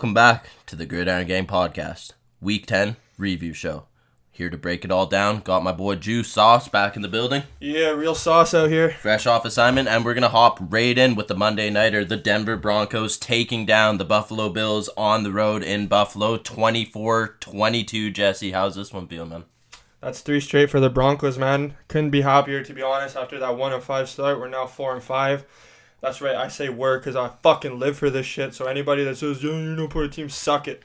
Welcome back to the Gridiron Game Podcast, Week 10 review show. Here to break it all down, got my boy Juice Sauce back in the building, Yeah, real sauce out here. fresh off assignment, and we're going to hop right in with the Monday Nighter. The Denver Broncos taking down the Buffalo Bills on the road in Buffalo, 24 22. Jesse, how's this one feel, man? That's three straight for the Broncos, man. Couldn't be happier, to be honest. After that one and five start, we're now four and five. That's right. I say we're because I fucking live for this shit. So anybody that says yeah, you don't put a team, suck it.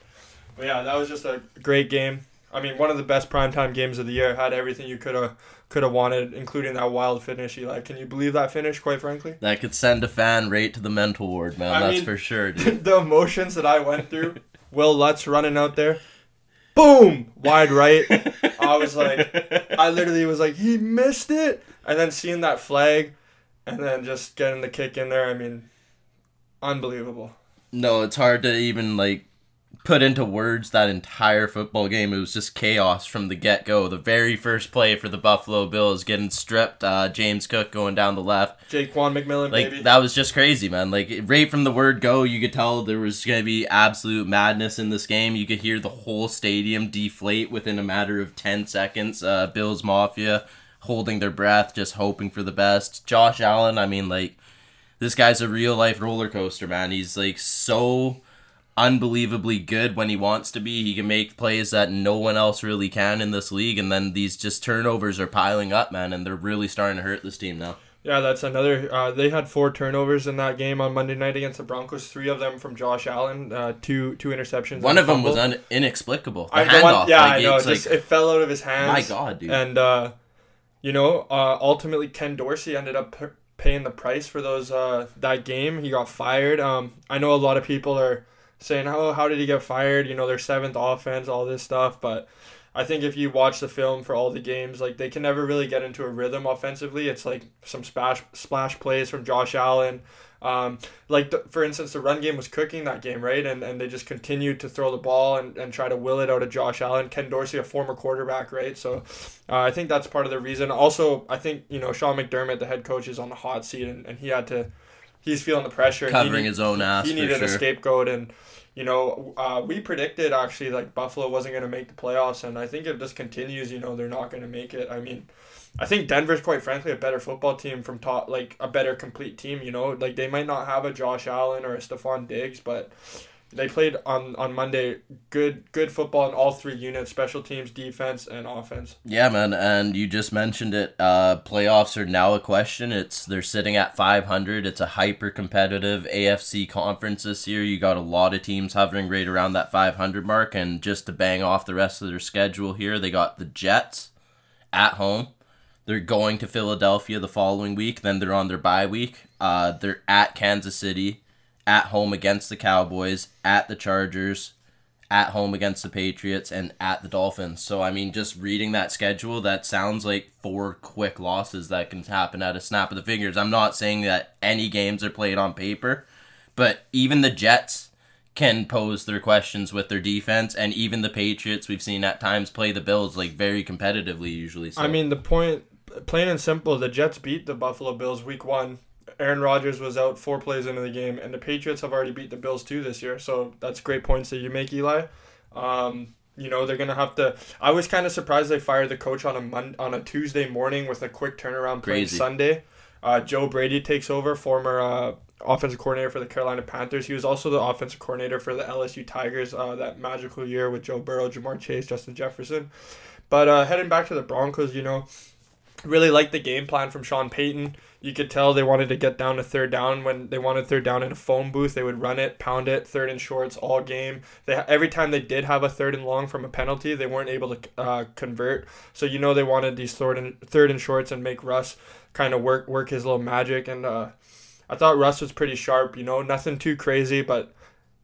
But yeah, that was just a great game. I mean, one of the best primetime games of the year. Had everything you could have could have wanted, including that wild finish. Eli, can you believe that finish? Quite frankly, That could send a fan right to the mental ward, man. I That's mean- for sure, the emotions that I went through. Wil Lutz running out there, boom, wide right. I was like, I literally was like, he missed it. And then seeing that flag and then just getting the kick in there, I mean, unbelievable. No, it's hard to even like put into words that entire football game. It was just chaos from the get go. The very first play for the Buffalo Bills getting stripped, uh, James Cook going down the left. Ja'Quan McMillian, Like baby. that was just crazy, man. Like right from the word go, you could tell there was gonna be absolute madness in this game. You could hear the whole stadium deflate within a matter of ten seconds. Uh, Bills Mafia holding their breath, just hoping for the best. Josh Allen, I mean, like this guy's a real life roller coaster, man. He's like so unbelievably good when he wants to be. He can make plays that no one else really can in this league, and then these just turnovers are piling up, man, and they're really starting to hurt this team now. Yeah, that's another. Uh, they had four turnovers in that game on Monday night against the Broncos. Three of them from Josh Allen. Uh, two two interceptions. One of them was un- inexplicable. The I, handoff, one, yeah, like, I know. it's Just, like, it fell out of his hands. my God, dude. And uh, you know, uh, ultimately Ken Dorsey ended up p- paying the price for those uh, that game. He got fired. Um, I know a lot of people are saying, "Oh, how did he get fired?" You know, their seventh offense, all this stuff. But I think if you watch the film for all the games, like they can never really get into a rhythm offensively. It's like some splash splash plays from Josh Allen. Um, like the, for instance, the run game was cooking that game, right? And and they just continued to throw the ball and, and try to will it out of Josh Allen. Ken Dorsey, a former quarterback, right? So uh, I think that's part of the reason. Also, I think you know Sean McDermott, the head coach, is on the hot seat, and, and he had to. He's feeling the pressure. covering need- his own ass he needed sure. a scapegoat and you know uh, we predicted actually like buffalo wasn't going to make the playoffs and i think if this continues you know they're not going to make it i mean i think denver's quite frankly a better football team from top like a better complete team you know like they might not have a josh allen or a Stefon diggs but they played on on monday good good football in all three units special teams defense and offense Yeah, man, and you just mentioned it. Uh, playoffs are now a question. It's they're sitting at 500. It's a hyper competitive AFC conference this year. You got a lot of teams hovering right around that 500 mark, and just to bang off the rest of their schedule here, they got the Jets at home. They're going to Philadelphia the following week. Then they're on their bye week. Uh, they're at Kansas City, at home against the Cowboys, at the Chargers, at home against the Patriots and at the Dolphins. So I mean, just reading that schedule, that sounds like four quick losses that can happen at a snap of the fingers. I'm not saying that any games are played on paper, but even the Jets can pose their questions with their defense, and even the Patriots we've seen at times play the Bills like very competitively usually. So. I mean, the point, plain and simple, the Jets beat the Buffalo Bills week one. Aaron Rodgers was out four plays into the game, and the Patriots have already beat the Bills too this year. So that's great points that you make, Eli. Um, you know they're gonna have to. I was kind of surprised they fired the coach on a Mon- on a Tuesday morning with a quick turnaround Crazy. Sunday. Uh, Joe Brady takes over, former uh, offensive coordinator for the Carolina Panthers. He was also the offensive coordinator for the LSU Tigers uh, that magical year with Joe Burrow, Ja'Marr Chase, Justin Jefferson. But uh, heading back to the Broncos, you know, really liked the game plan from Sean Payton. You could tell they wanted to get down to third down when they wanted third down in a phone booth. They would run it, pound it, third and shorts all game. They every time they did have a third and long from a penalty, they weren't able to uh, convert. So you know they wanted these third and third and shorts and make Russ kind of work work his little magic. And uh, I thought Russ was pretty sharp. You know, nothing too crazy, but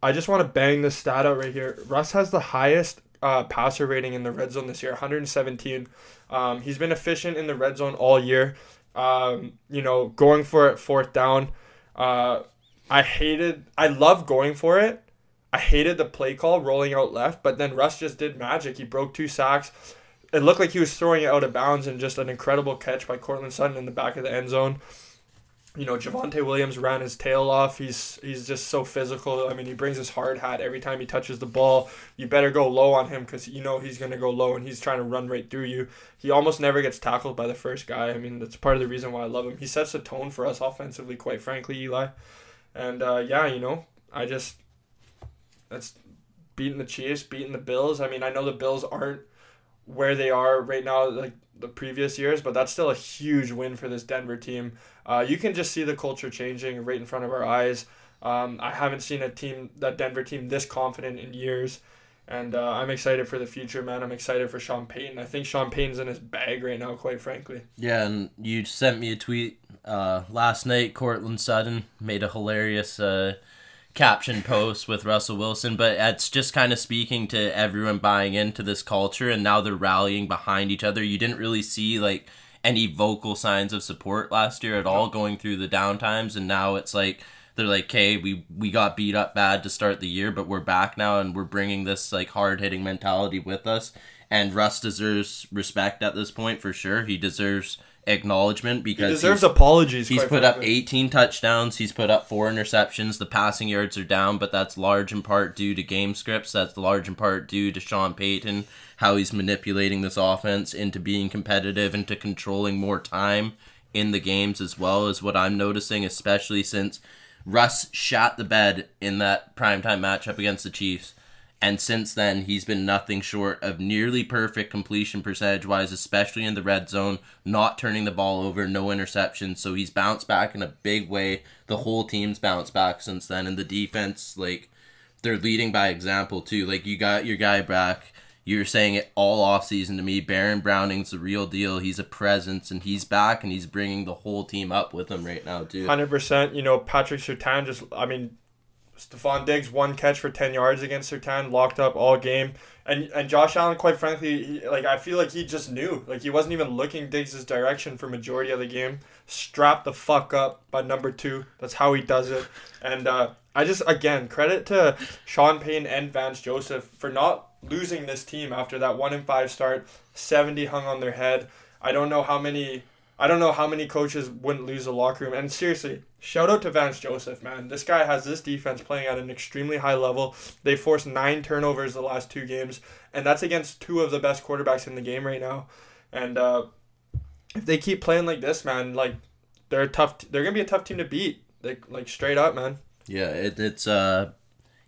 I just want to bang this stat out right here. Russ has the highest uh, passer rating in the red zone this year, 117. Um, he's been efficient in the red zone all year. Um, you know, going for it fourth down. Uh, I hated. I love going for it. I hated the play call rolling out left, but then Russ just did magic. He broke two sacks. It looked like he was throwing it out of bounds, and just an incredible catch by Courtland Sutton in the back of the end zone. You know, Javonte Williams ran his tail off. He's he's just so physical. I mean, he brings his hard hat every time he touches the ball. You better go low on him because you know he's gonna go low and he's trying to run right through you. He almost never gets tackled by the first guy. I mean, that's part of the reason why I love him. He sets the tone for us offensively, quite frankly, Eli. And uh, yeah, you know, I just that's beating the Chiefs, beating the Bills. I mean, I know the Bills aren't where they are right now, like the previous years, but that's still a huge win for this Denver team. Uh, you can just see the culture changing right in front of our eyes. Um, I haven't seen a team, that Denver team, this confident in years. And uh, I'm excited for the future, man. I'm excited for Sean Payton. I think Sean Payton's in his bag right now, quite frankly. Yeah, and you sent me a tweet uh, last night. Courtland Sutton made a hilarious uh, caption post with Russell Wilson, but it's just kind of speaking to everyone buying into this culture, and now they're rallying behind each other. You didn't really see like any vocal signs of support last year at all going through the downtimes, and now it's like they're like, "Hey, we we got beat up bad to start the year, but we're back now, and we're bringing this like hard hitting mentality with us." And Russ deserves respect at this point for sure. He deserves acknowledgement because he deserves apologies. He's put frankly. up 18 touchdowns. He's put up four interceptions. The passing yards are down, but that's large in part due to game scripts. That's large in part due to Sean Payton, how he's manipulating this offense into being competitive, into controlling more time in the games as well as what I'm noticing, especially since Russ shot the bed in that primetime matchup against the Chiefs. And since then, he's been nothing short of nearly perfect completion percentage wise, especially in the red zone, not turning the ball over, no interceptions. So he's bounced back in a big way. The whole team's bounced back since then. And the defense, like, they're leading by example, too. Like, you got your guy back. You're saying it all offseason to me. Baron Browning's the real deal. He's a presence, and he's back, and he's bringing the whole team up with him right now, too. Hundred percent. You know, Patrick Surtain just. I mean, Stefon Diggs one catch for ten yards against Surtain, locked up all game. And and Josh Allen, quite frankly, he, like I feel like he just knew, like he wasn't even looking Diggs' direction for majority of the game. Strapped the fuck up by number two. That's how he does it. And uh, I just again credit to Sean Payton and Vance Joseph for not losing this team after that one in five start. Seventy hung on their head. I don't know how many I don't know how many coaches wouldn't lose the locker room. And seriously, shout out to Vance Joseph, man. This guy has this defense playing at an extremely high level. They forced nine turnovers the last two games, and that's against two of the best quarterbacks in the game right now. And uh, if they keep playing like this, man, like they're tough. They're gonna be a tough team to beat. Like like straight up, man. Yeah, it, it's uh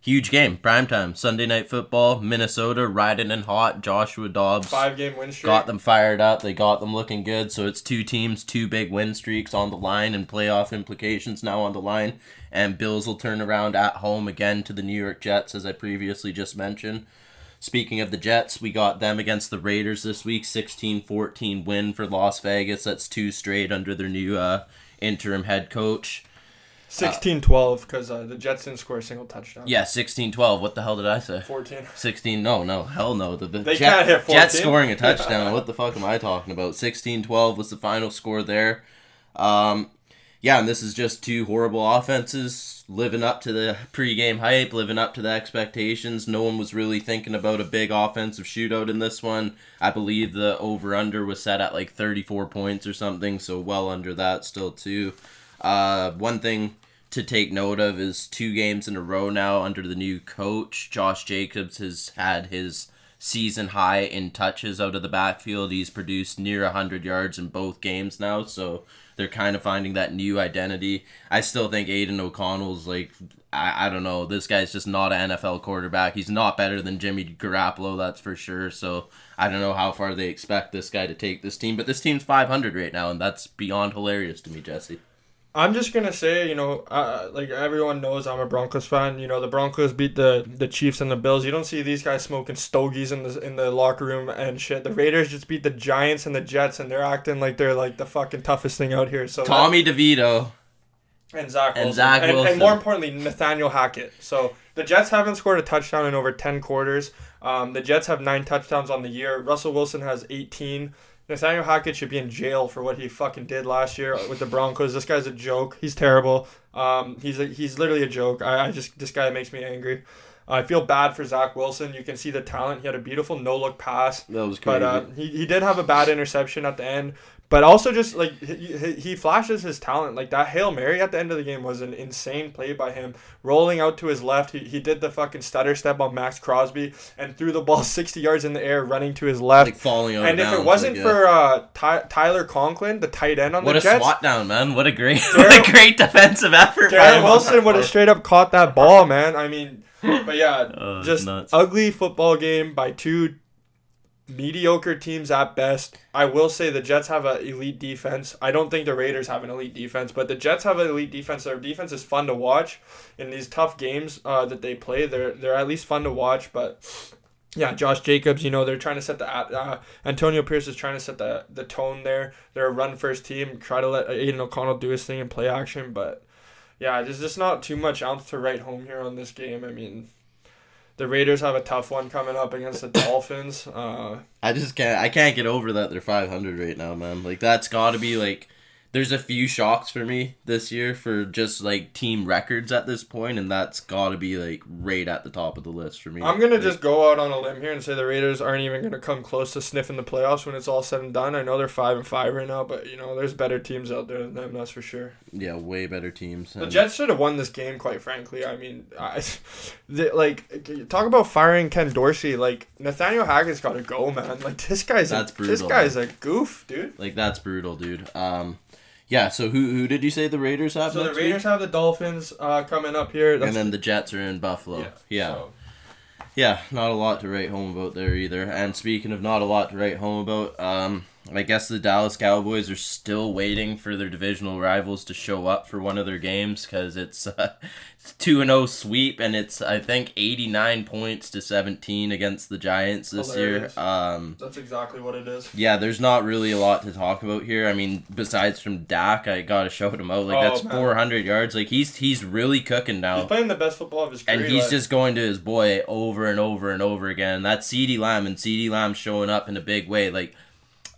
Huge game, prime time, Sunday night football. Minnesota riding in hot. Joshua Dobbs five game win streak got them fired up. They got them looking good. So it's two teams, two big win streaks on the line, and playoff implications now on the line. And Bills will turn around at home again to the New York Jets, as I previously just mentioned. Speaking of the Jets, we got them against the Raiders this week, 16-14 win for Las Vegas. That's two straight under their new uh, interim head coach. 16 12 because uh, the Jets didn't score a single touchdown. Yeah, 16 12. What the hell did I say? 14. 16. No, no. Hell no. The, the they Jet, can't hit 14. Jets scoring a touchdown. what the fuck am I talking about? 16 12 was the final score there. Um, yeah, and this is just two horrible offenses living up to the pregame hype, living up to the expectations. No one was really thinking about a big offensive shootout in this one. I believe the over under was set at like 34 points or something, so well under that still, too. Uh, one thing to take note of is two games in a row now under the new coach. Josh Jacobs has had his season high in touches out of the backfield. He's produced near 100 yards in both games now, so they're kind of finding that new identity. I still think Aidan O'Connell's like, I, I don't know, this guy's just not an NFL quarterback. He's not better than Jimmy Garoppolo, that's for sure. So I don't know how far they expect this guy to take this team, but this team's 500 right now, and that's beyond hilarious to me, Jesse. I'm just gonna say, you know, uh, like everyone knows, I'm a Broncos fan. You know, the Broncos beat the the Chiefs and the Bills. You don't see these guys smoking stogies in the in the locker room and shit. The Raiders just beat the Giants and the Jets, and they're acting like they're like the fucking toughest thing out here. So Tommy that, DeVito and Zach Wilson. and Zach Wilson, and, and more importantly, Nathaniel Hackett. So the Jets haven't scored a touchdown in over ten quarters. Um, the Jets have nine touchdowns on the year. Russell Wilson has eighteen. Nathaniel Hackett should be in jail for what he fucking did last year with the Broncos. This guy's a joke. He's terrible. Um, he's a, he's literally a joke. I, I just this guy makes me angry. I feel bad for Zach Wilson. You can see the talent. He had a beautiful no look pass. That was crazy. But uh, he, he did have a bad interception at the end. But also just like he, he- he flashes his talent. Like that Hail Mary at the end of the game was an insane play by him. Rolling out to his left, he, he did the fucking stutter step on Maxx Crosby and threw the ball 60 yards in the air running to his left. Like falling out and if bounds, it wasn't like, yeah. for uh, Ty- Tyler Conklin, the tight end on What the Jets. What a swat down, man! What a great, what a great defensive effort. by him Garrett on Wilson would have straight up caught that ball, man. I mean, but yeah, Oh, just nuts. ugly football game by two mediocre teams at best. I will say the Jets have an elite defense. I don't think the Raiders have an elite defense, but the Jets have an elite defense. Their defense is fun to watch in these tough games uh, that they play. They're they're at least fun to watch, but. Yeah, Josh Jacobs, you know, they're trying to set the uh, Antonio Pierce is trying to set the the tone there. They're a run first team, try to let Aidan O'Connell do his thing and play action, but yeah, there's just not too much else to write home here on this game. I mean, the Raiders have a tough one coming up against the Dolphins. Uh, I just can't. I can't get over that they're 500 right now, man. Like that's got to be like. There's a few shocks for me this year for just like team records at this point, and that's got to be like right at the top of the list for me. I'm gonna Like, just go out on a limb here and say the Raiders aren't even gonna come close to sniffing the playoffs when it's all said and done. I know they're five and five right now, but you know there's better teams out there than them. That's for sure. yeah, way better teams. The Jets should have won this game, quite frankly. I mean, I, like talk about firing Ken Dorsey. Like Nathaniel Hackett's got to go, man. Like this guy's That's a, this brutal, guy's a goof, dude. Like that's brutal, dude. Um, yeah. So who who did you say the Raiders have? So the Raiders week? have the Dolphins uh, coming up here. That's, and then the Jets are in Buffalo. Yeah. so- Yeah, not a lot to write home about there either. And speaking of not a lot to write home about, um, I guess the Dallas Cowboys are still waiting for their divisional rivals to show up for one of their games because it's two and zero sweep and it's I think eighty nine points to seventeen against the Giants this Hilarious. year. Um, That's exactly what it is. yeah, there's not really a lot to talk about here. I mean, besides from Dak, I gotta shout him out. Like Oh, that's four hundred yards. Like he's he's really cooking now He's playing the best football of his career. and he's like- just going to his boy over and over and over again. That's CeeDee Lamb, and CeeDee Lamb showing up in a big way. Like,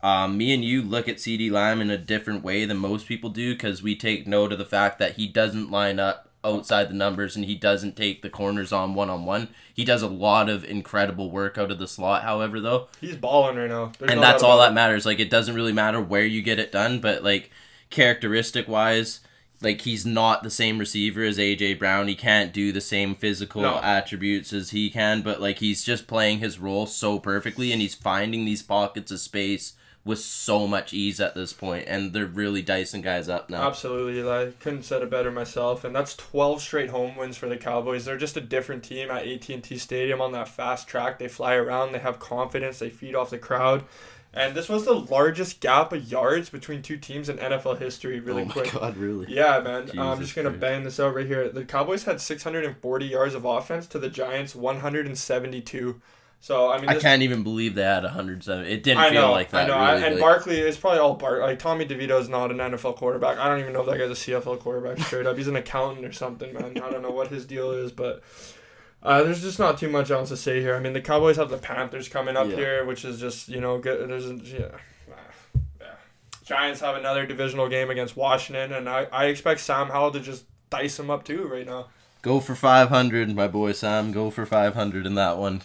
um, me and you look at CeeDee Lamb in a different way than most people do because we take note of the fact that he doesn't line up outside the numbers and he doesn't take the corners on one on one. He does a lot of incredible work out of the slot, however, though he's balling right now. There's and that's all that matters. Like it doesn't really matter where you get it done, but like characteristic wise, like he's not the same receiver as AJ Brown. He can't do the same physical No. attributes as he can, but like he's just playing his role so perfectly and he's finding these pockets of space with so much ease at this point and they're really dicing guys up now. Absolutely, I couldn't said it better myself. And that's 12 straight home wins for the Cowboys. They're just a different team at AT&T Stadium on that fast track. They fly around. They have confidence. They feed off the crowd. And this was the largest gap of yards between two teams in NFL history. Really oh my quick. god, really? Yeah, man. I'm just gonna Christ. bang this out right here. The Cowboys had 640 yards of offense to the Giants 172. So I mean, I can't even believe they had 107. It didn't I feel know, like that. I know. Really. and like- Barkley is probably all Bark. Like Tommy DeVito is not an NFL quarterback. I don't even know if that guy's a CFL quarterback straight up. He's an accountant or something, man. I don't know what his deal is, but uh, there's just not too much else to say here. I mean, the Cowboys have the Panthers coming up Yeah. here, which is just you know good. There's yeah. ah, yeah. Giants have another divisional game against Washington, and I, I expect Sam Howell to just dice them up too right now. Go for 500, my boy Sam. Go for 500 in that one.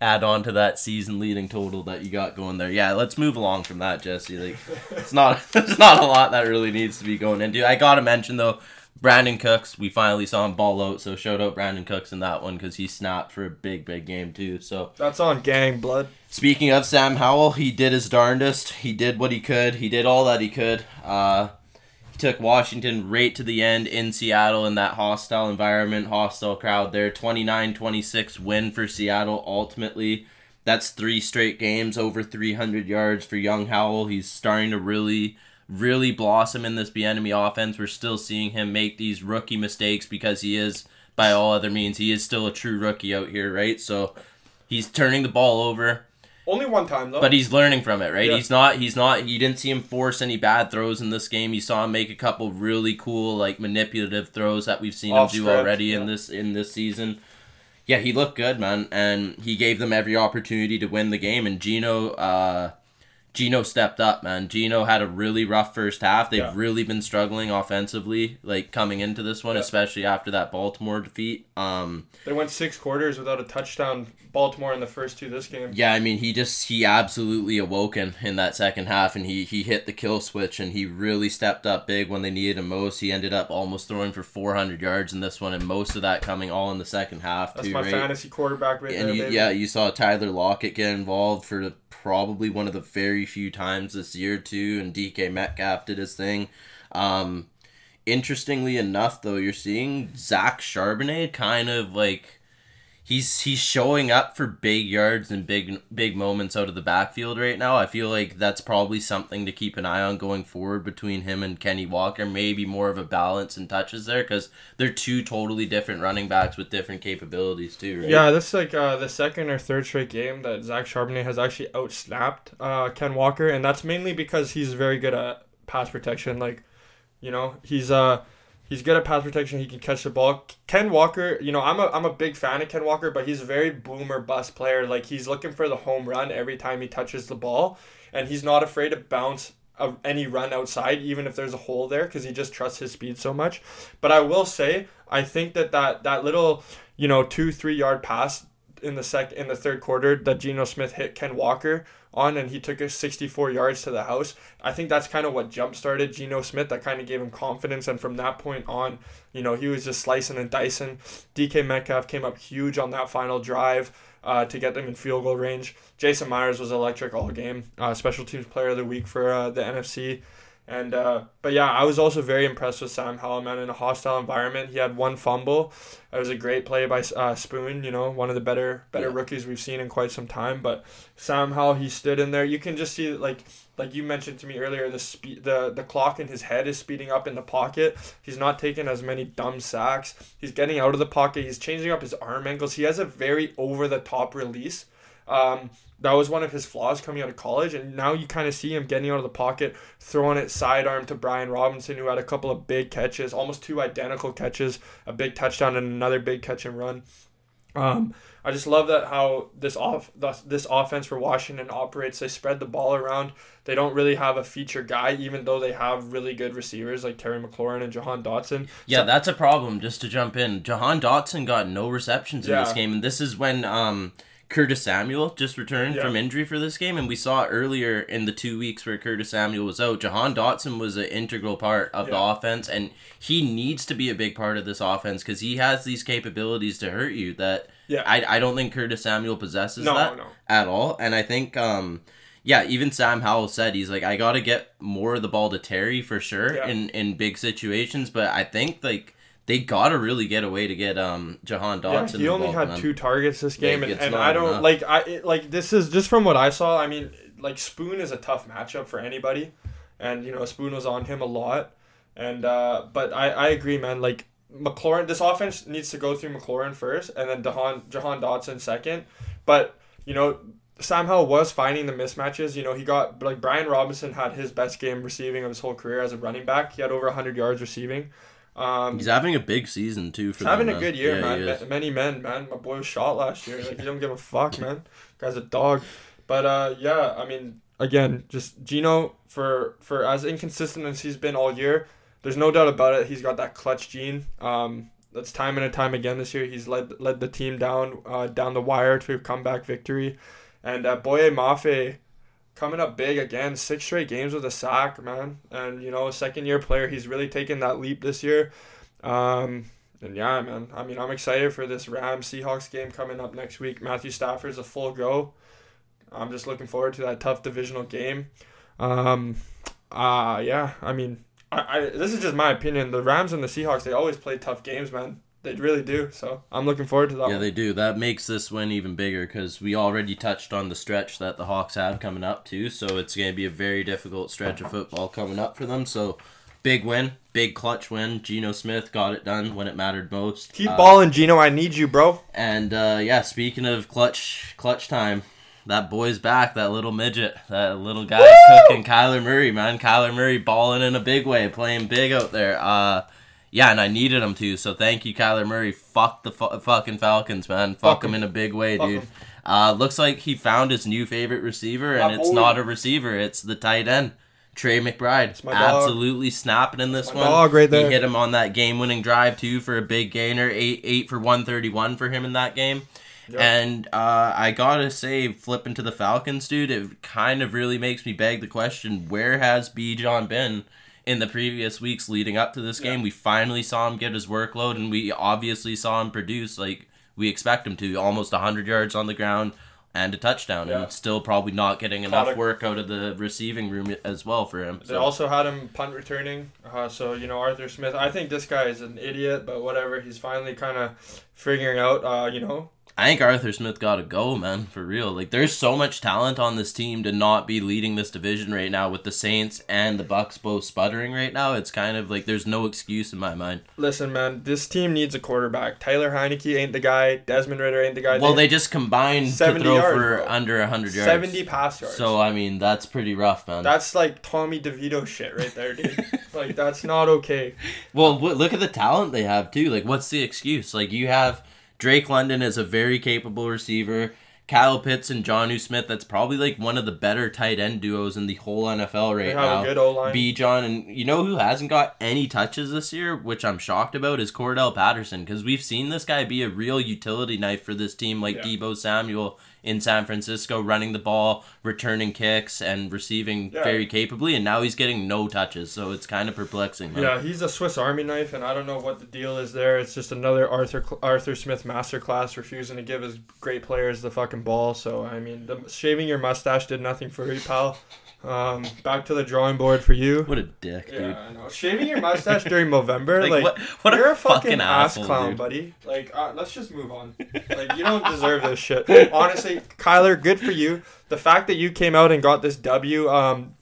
Add on to that season leading total that you got going there. Yeah, let's move along from that, Jesse. Like, it's not, it's not a lot that really needs to be going into. I gotta mention though, Brandin Cooks. We finally saw him ball out, so shout out Brandin Cooks in that one because he snapped for a big, big game too. So That's on gang blood. Speaking of Sam Howell, he did his darndest. He did what he could. He did all that he could. Uh, took Washington right to the end in Seattle in that hostile environment, hostile crowd there. 29-26 win for Seattle ultimately. That's three straight games over 300 yards for young Howell. He's starting to really really blossom in this enemy offense. We're still seeing him make these rookie mistakes because he is by all other means he is still a true rookie out here, right? So he's turning the ball over Only one time though. but he's learning from it, right? Yeah. He's not. He's not. You didn't see him force any bad throws in this game. You saw him make a couple really cool, like manipulative throws that we've seen Off him do already in this in this season. Yeah, he looked good, man, and he gave them every opportunity to win the game. And Geno, uh, Geno stepped up, man. Geno had a really rough first half. They've Yeah. really been struggling offensively, like coming into this one, Yeah. especially after that Baltimore defeat. Um, They went six quarters without a touchdown. Baltimore in the first two this game. yeah, I mean, he just he absolutely awoken in that second half, and he he hit the kill switch, and he really stepped up big when they needed him most. He ended up almost throwing for 400 yards in this one, and most of that coming all in the second half. That's too, my right? fantasy quarterback right and there, you, yeah, you saw Tyler Lockett get involved for probably one of the very few times this year too, and DK Metcalf did his thing. Um, interestingly enough, though, you're seeing Zach Charbonnet kind of like he's he's showing up for big yards and big big moments out of the backfield right now. I feel like that's probably something to keep an eye on going forward between him and Kenny Walker. Maybe more of a balance and touches there because they're two totally different running backs with different capabilities too. Right? Yeah, this is like uh, the second or third straight game that Zach Charbonnet has actually outsnapped uh, Ken Walker, and that's mainly because he's very good at pass protection. Like, you know, he's uh he's good at pass protection. He can catch the ball. Ken Walker, you know, I'm a I'm a big fan of Ken Walker, but he's a very boomer bust player. Like he's looking for the home run every time he touches the ball, and he's not afraid to bounce of any run outside, even if there's a hole there, because he just trusts his speed so much. But I will say, I think that that that little, you know, two three yard pass in the sec in the third quarter that Geno Smith hit Ken Walker on, and he took us 64 yards to the house. I think that's kind of what jump started Geno Smith. That kind of gave him confidence, and from that point on, you know, he was just slicing and dicing. DK Metcalf came up huge on that final drive. Uh, to get them in field goal range. Jason Myers was electric all game. Uh, special teams player of the week for uh, the NFC. And uh, but yeah, I was also very impressed with Sam Howell, man. In a hostile environment, he had one fumble. It was a great play by uh, Spoon. You know, one of the better better Yeah. rookies we've seen in quite some time. But Sam Howell, he stood in there. You can just see like like you mentioned to me earlier, the speed the the clock in his head is speeding up in the pocket. He's not taking as many dumb sacks. He's getting out of the pocket. He's changing up his arm angles. He has a very over the top release. Um, that was one of his flaws coming out of college, and now you kind of see him getting out of the pocket, throwing it sidearm to Brian Robinson, who had a couple of big catches, almost two identical catches, a big touchdown and another big catch and run. Um, I just love that how this off this, this offense for Washington operates. They spread the ball around. They don't really have a feature guy, even though they have really good receivers like Terry McLaurin and Jahan Dotson. Yeah, that's a problem. Just to jump in, Jahan Dotson got no receptions in this game, and this is when um, Curtis Samuel just returned Yeah. from injury for this game, and we saw earlier in the two weeks where Curtis Samuel was out, Jahan Dotson was an integral part of the offense, and he needs to be a big part of this offense because he has these capabilities to hurt you that Yeah. I, I don't think Curtis Samuel possesses No, that no. at all, and I think um. Yeah, even Sam Howell said he's like, I got to get more of the ball to Terry for sure Yeah. in in big situations, but I think like they got to really get away to get um Jahan Yeah, he only had two targets this game, Like, and, and I don't enough. like I it, like this is just from what I saw. I mean, like Spoon is a tough matchup for anybody, and you know Spoon was on him a lot, and uh, but I I agree, man. Like McLaurin, this offense needs to go through McLaurin first, and then Jahan Jahan Dotson second, but you know. Sam Howell was finding the mismatches. You know, he got like Brian Robinson had his best game receiving of his whole career as a running back. He had over 100 yards receiving. Um, He's having a big season too. For He's having them, a good year, Yeah, man. Ma- Many men, man. My boy was shot last year. Like he don't give a fuck, man. Guy's a dog. But uh, yeah, I mean, again, just Geno for for as inconsistent as he's been all year. There's no doubt about it. He's got that clutch gene. Um, that's time and time again this year. He's led led the team down uh, down the wire to a comeback victory, and uh, Boye Mafe coming up big again. Six straight games with a sack, man. And you know, a second year player. He's really taken that leap this year. Um, and yeah, man. I mean, I'm excited for this Rams Seahawks game coming up next week. Matthew Stafford's a full go. I'm just looking forward to that tough divisional game. Um, uh, yeah. I mean, I, I this is just my opinion. The Rams and the Seahawks, they always play tough games, man. They really do. So I'm looking forward to that. Yeah, one. they do. That makes this win even bigger because we already touched on the stretch that the Hawks have coming up too. So it's going to be a very difficult stretch of football coming up for them. So big win, big clutch win. Geno Smith got it done when it mattered most. Keep Uh, balling, Geno. I need you, bro. And uh, yeah, speaking of clutch, clutch time, that boy's back. That little midget, that little guy cooking, Kyler Murray, man. Kyler Murray balling in a big way, playing big out there. Uh, Yeah, and I needed him to. So thank you, Kyler Murray. Fuck the fu- fucking Falcons, man. Fuck, Fuck them 'em. in a big way, Fuck dude. Uh, looks like he found his new favorite receiver, and My it's boy. not a receiver. It's the tight end, Trey McBride. my dog. Absolutely snapping in this My one. dog right there. He hit him on that game-winning drive too for a big gainer. Eight eight for one thirty-one for him in that game. And uh, I gotta say, flipping to the Falcons, dude, it kind of really makes me beg the question: Where has Bijan been in the previous weeks leading up to this Yeah. game? We finally saw him get his workload, and we obviously saw him produce like we expect him to, almost hundred yards on the ground and a touchdown, Yeah. and still probably not getting enough a- work out of the receiving room as well for him. They So. also had him punt returning. Uh, so, you know, Arthur Smith, I think this guy is an idiot, but whatever. He's finally kind of figuring out, uh, you know, I think Arthur Smith got to go, man, for real. Like, there's so much talent on this team to not be leading this division right now with the Saints and the Bucks both sputtering right now. It's kind of like there's no excuse in my mind. listen, man, this team needs a quarterback. Taylor Heinicke ain't the guy. Desmond Ridder ain't the guy. Well, they just combined to 70 throw yards, for bro. under 100 yards. 70 pass yards. So, I mean, that's pretty rough, man. That's like Tommy DeVito shit right there, dude. like, that's not okay. Well, look at the talent they have too. Like, what's the excuse? Like, you have Drake London is a very capable receiver. Kyle Pitts and Jonnu Smith. That's probably like one of the better tight end duos in the whole NFL right now. good O line. Bijan and you know who hasn't got any touches this year, which I'm shocked about, is Cordarrelle Patterson because we've seen this guy be a real utility knife for this team, like Yeah. Deebo Samuel in San Francisco, running the ball, returning kicks, and receiving Yeah. very capably, and now he's getting no touches, so it's kind of perplexing. Yeah, he's a Swiss Army knife, and I don't know what the deal is there. It's just another Arthur Arthur Smith masterclass, refusing to give his great players the fucking ball. So I mean, the, shaving your mustache did nothing for you, pal. Um, back to the drawing board for you. What a dick, dude. Yeah, I know. Shaving your mustache during November, Like, like, what? What you're a, a fucking, fucking ass asshole, clown, dude. buddy. Like, uh, let's just move on. Like, you don't deserve this shit. Honestly, Kyler, good for you. The fact that you came out and got this W, um,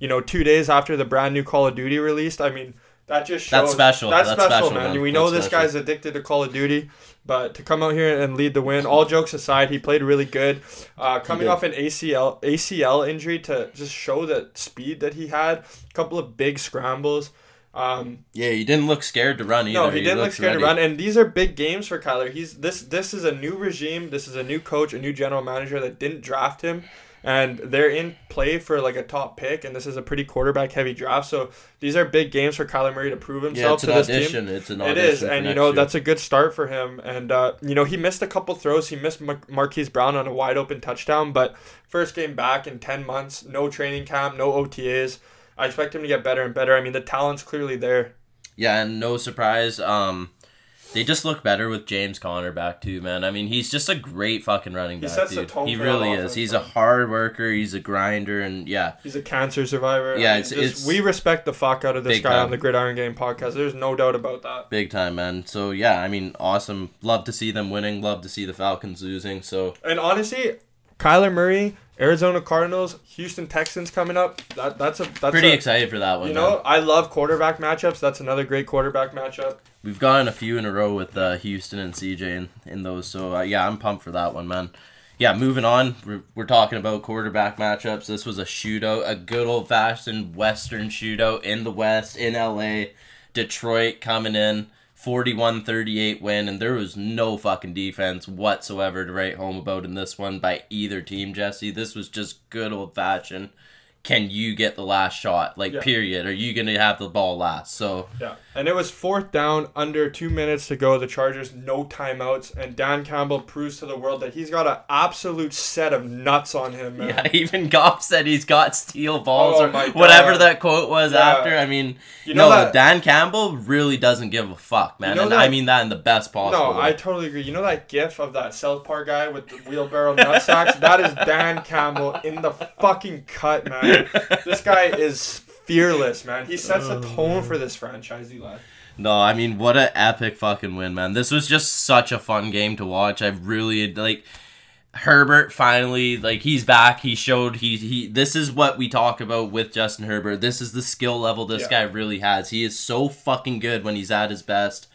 you know, two days after the brand new Call of Duty released. I mean, that just shows That's special. That's, That's special, special, man. man. We know That's this special. guy's addicted to Call of Duty, but to come out here and lead the win. All jokes aside, he played really good. Uh, coming off an ACL ACL injury to just show the speed that he had. A couple of big scrambles. Um, Yeah, he didn't look scared to run either. no, he didn't look scared ready. to run, and these are big games for Kyler. He's this this is a new regime. This is a new coach, a new general manager that didn't draft him, and they're in play for like a top pick. And this is a pretty quarterback heavy draft. So these are big games for Kyler Murray to prove Yeah, himself an to this audition. team. It's an It audition. is, for and you know year. that's a good start for him. And uh, you know he missed a couple throws. He missed Mar- Marquise Brown on a wide open touchdown, but first game back in ten months, no training camp, no OTAs. I expect him to get better and better. I mean, the talent's clearly there. Yeah, and no surprise. Um, they just look better with James Conner back too, man. I mean, he's just a great fucking running He back, sets the dude. tone he really is. offense, He's a hard worker. He's a grinder, and yeah, He's a cancer survivor. Yeah, I mean, it's- just- it's- we respect the fuck out of this guy time. on the Gridiron Game podcast. There's no doubt about that. big time, man. So yeah, I mean, awesome. Love to see them winning. Love to see the Falcons losing. So And honestly, Kyler Murray, Arizona Cardinals, Houston Texans coming up. That that's a that's pretty a, excited for that one. You man. know, I love quarterback matchups. That's another great quarterback matchup. We've gotten a few in a row with uh, Houston and CJ in, in those, so uh, yeah, I'm pumped for that one, man. Yeah, moving on, we're, we're talking about quarterback matchups. This was a shootout, a good old fashioned Western shootout in the West, in LA. Detroit coming in, 41 38 win, and there was no fucking defense whatsoever to write home about in this one by either team, Jesse. This was just good old fashioned. Can you get the last shot? Like, Yeah. period. Are you going to have the ball last? So, Yeah. And it was fourth down, under two minutes to go. The Chargers, no timeouts. And Dan Campbell proves to the world that he's got an absolute set of nuts on him, man. Yeah, even Goff said he's got steel balls Oh or whatever that quote was Yeah. after. I mean, You know no, that- Dan Campbell really doesn't give a fuck, man. know and that- I mean that in the best possible No, way. I totally agree. You know that gif of that South Park guy with the wheelbarrow nut sacks? that is Dan Campbell in the fucking cut, man. This guy is fearless, man. He sets Oh, the tone for oh, this franchise, Eli. No, I mean what an epic fucking win, man. This was just such a fun game to watch. I really like Herbert finally like he's back. He showed he he this is what we talk about with Justin Herbert. This is the skill level this Yeah. guy really has. He is so fucking good when he's at his best.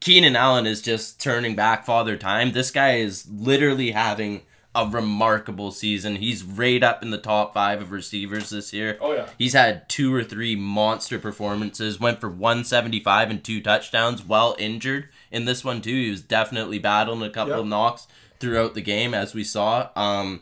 Keenan Allen is just turning back father time. This guy is literally having a remarkable season. He's right up in the top five of receivers this year. Oh yeah. He's had two or three monster performances. Went for 175 and two touchdowns while injured in this one too. He was definitely battling a couple Yep. of knocks throughout the game as we saw. Um,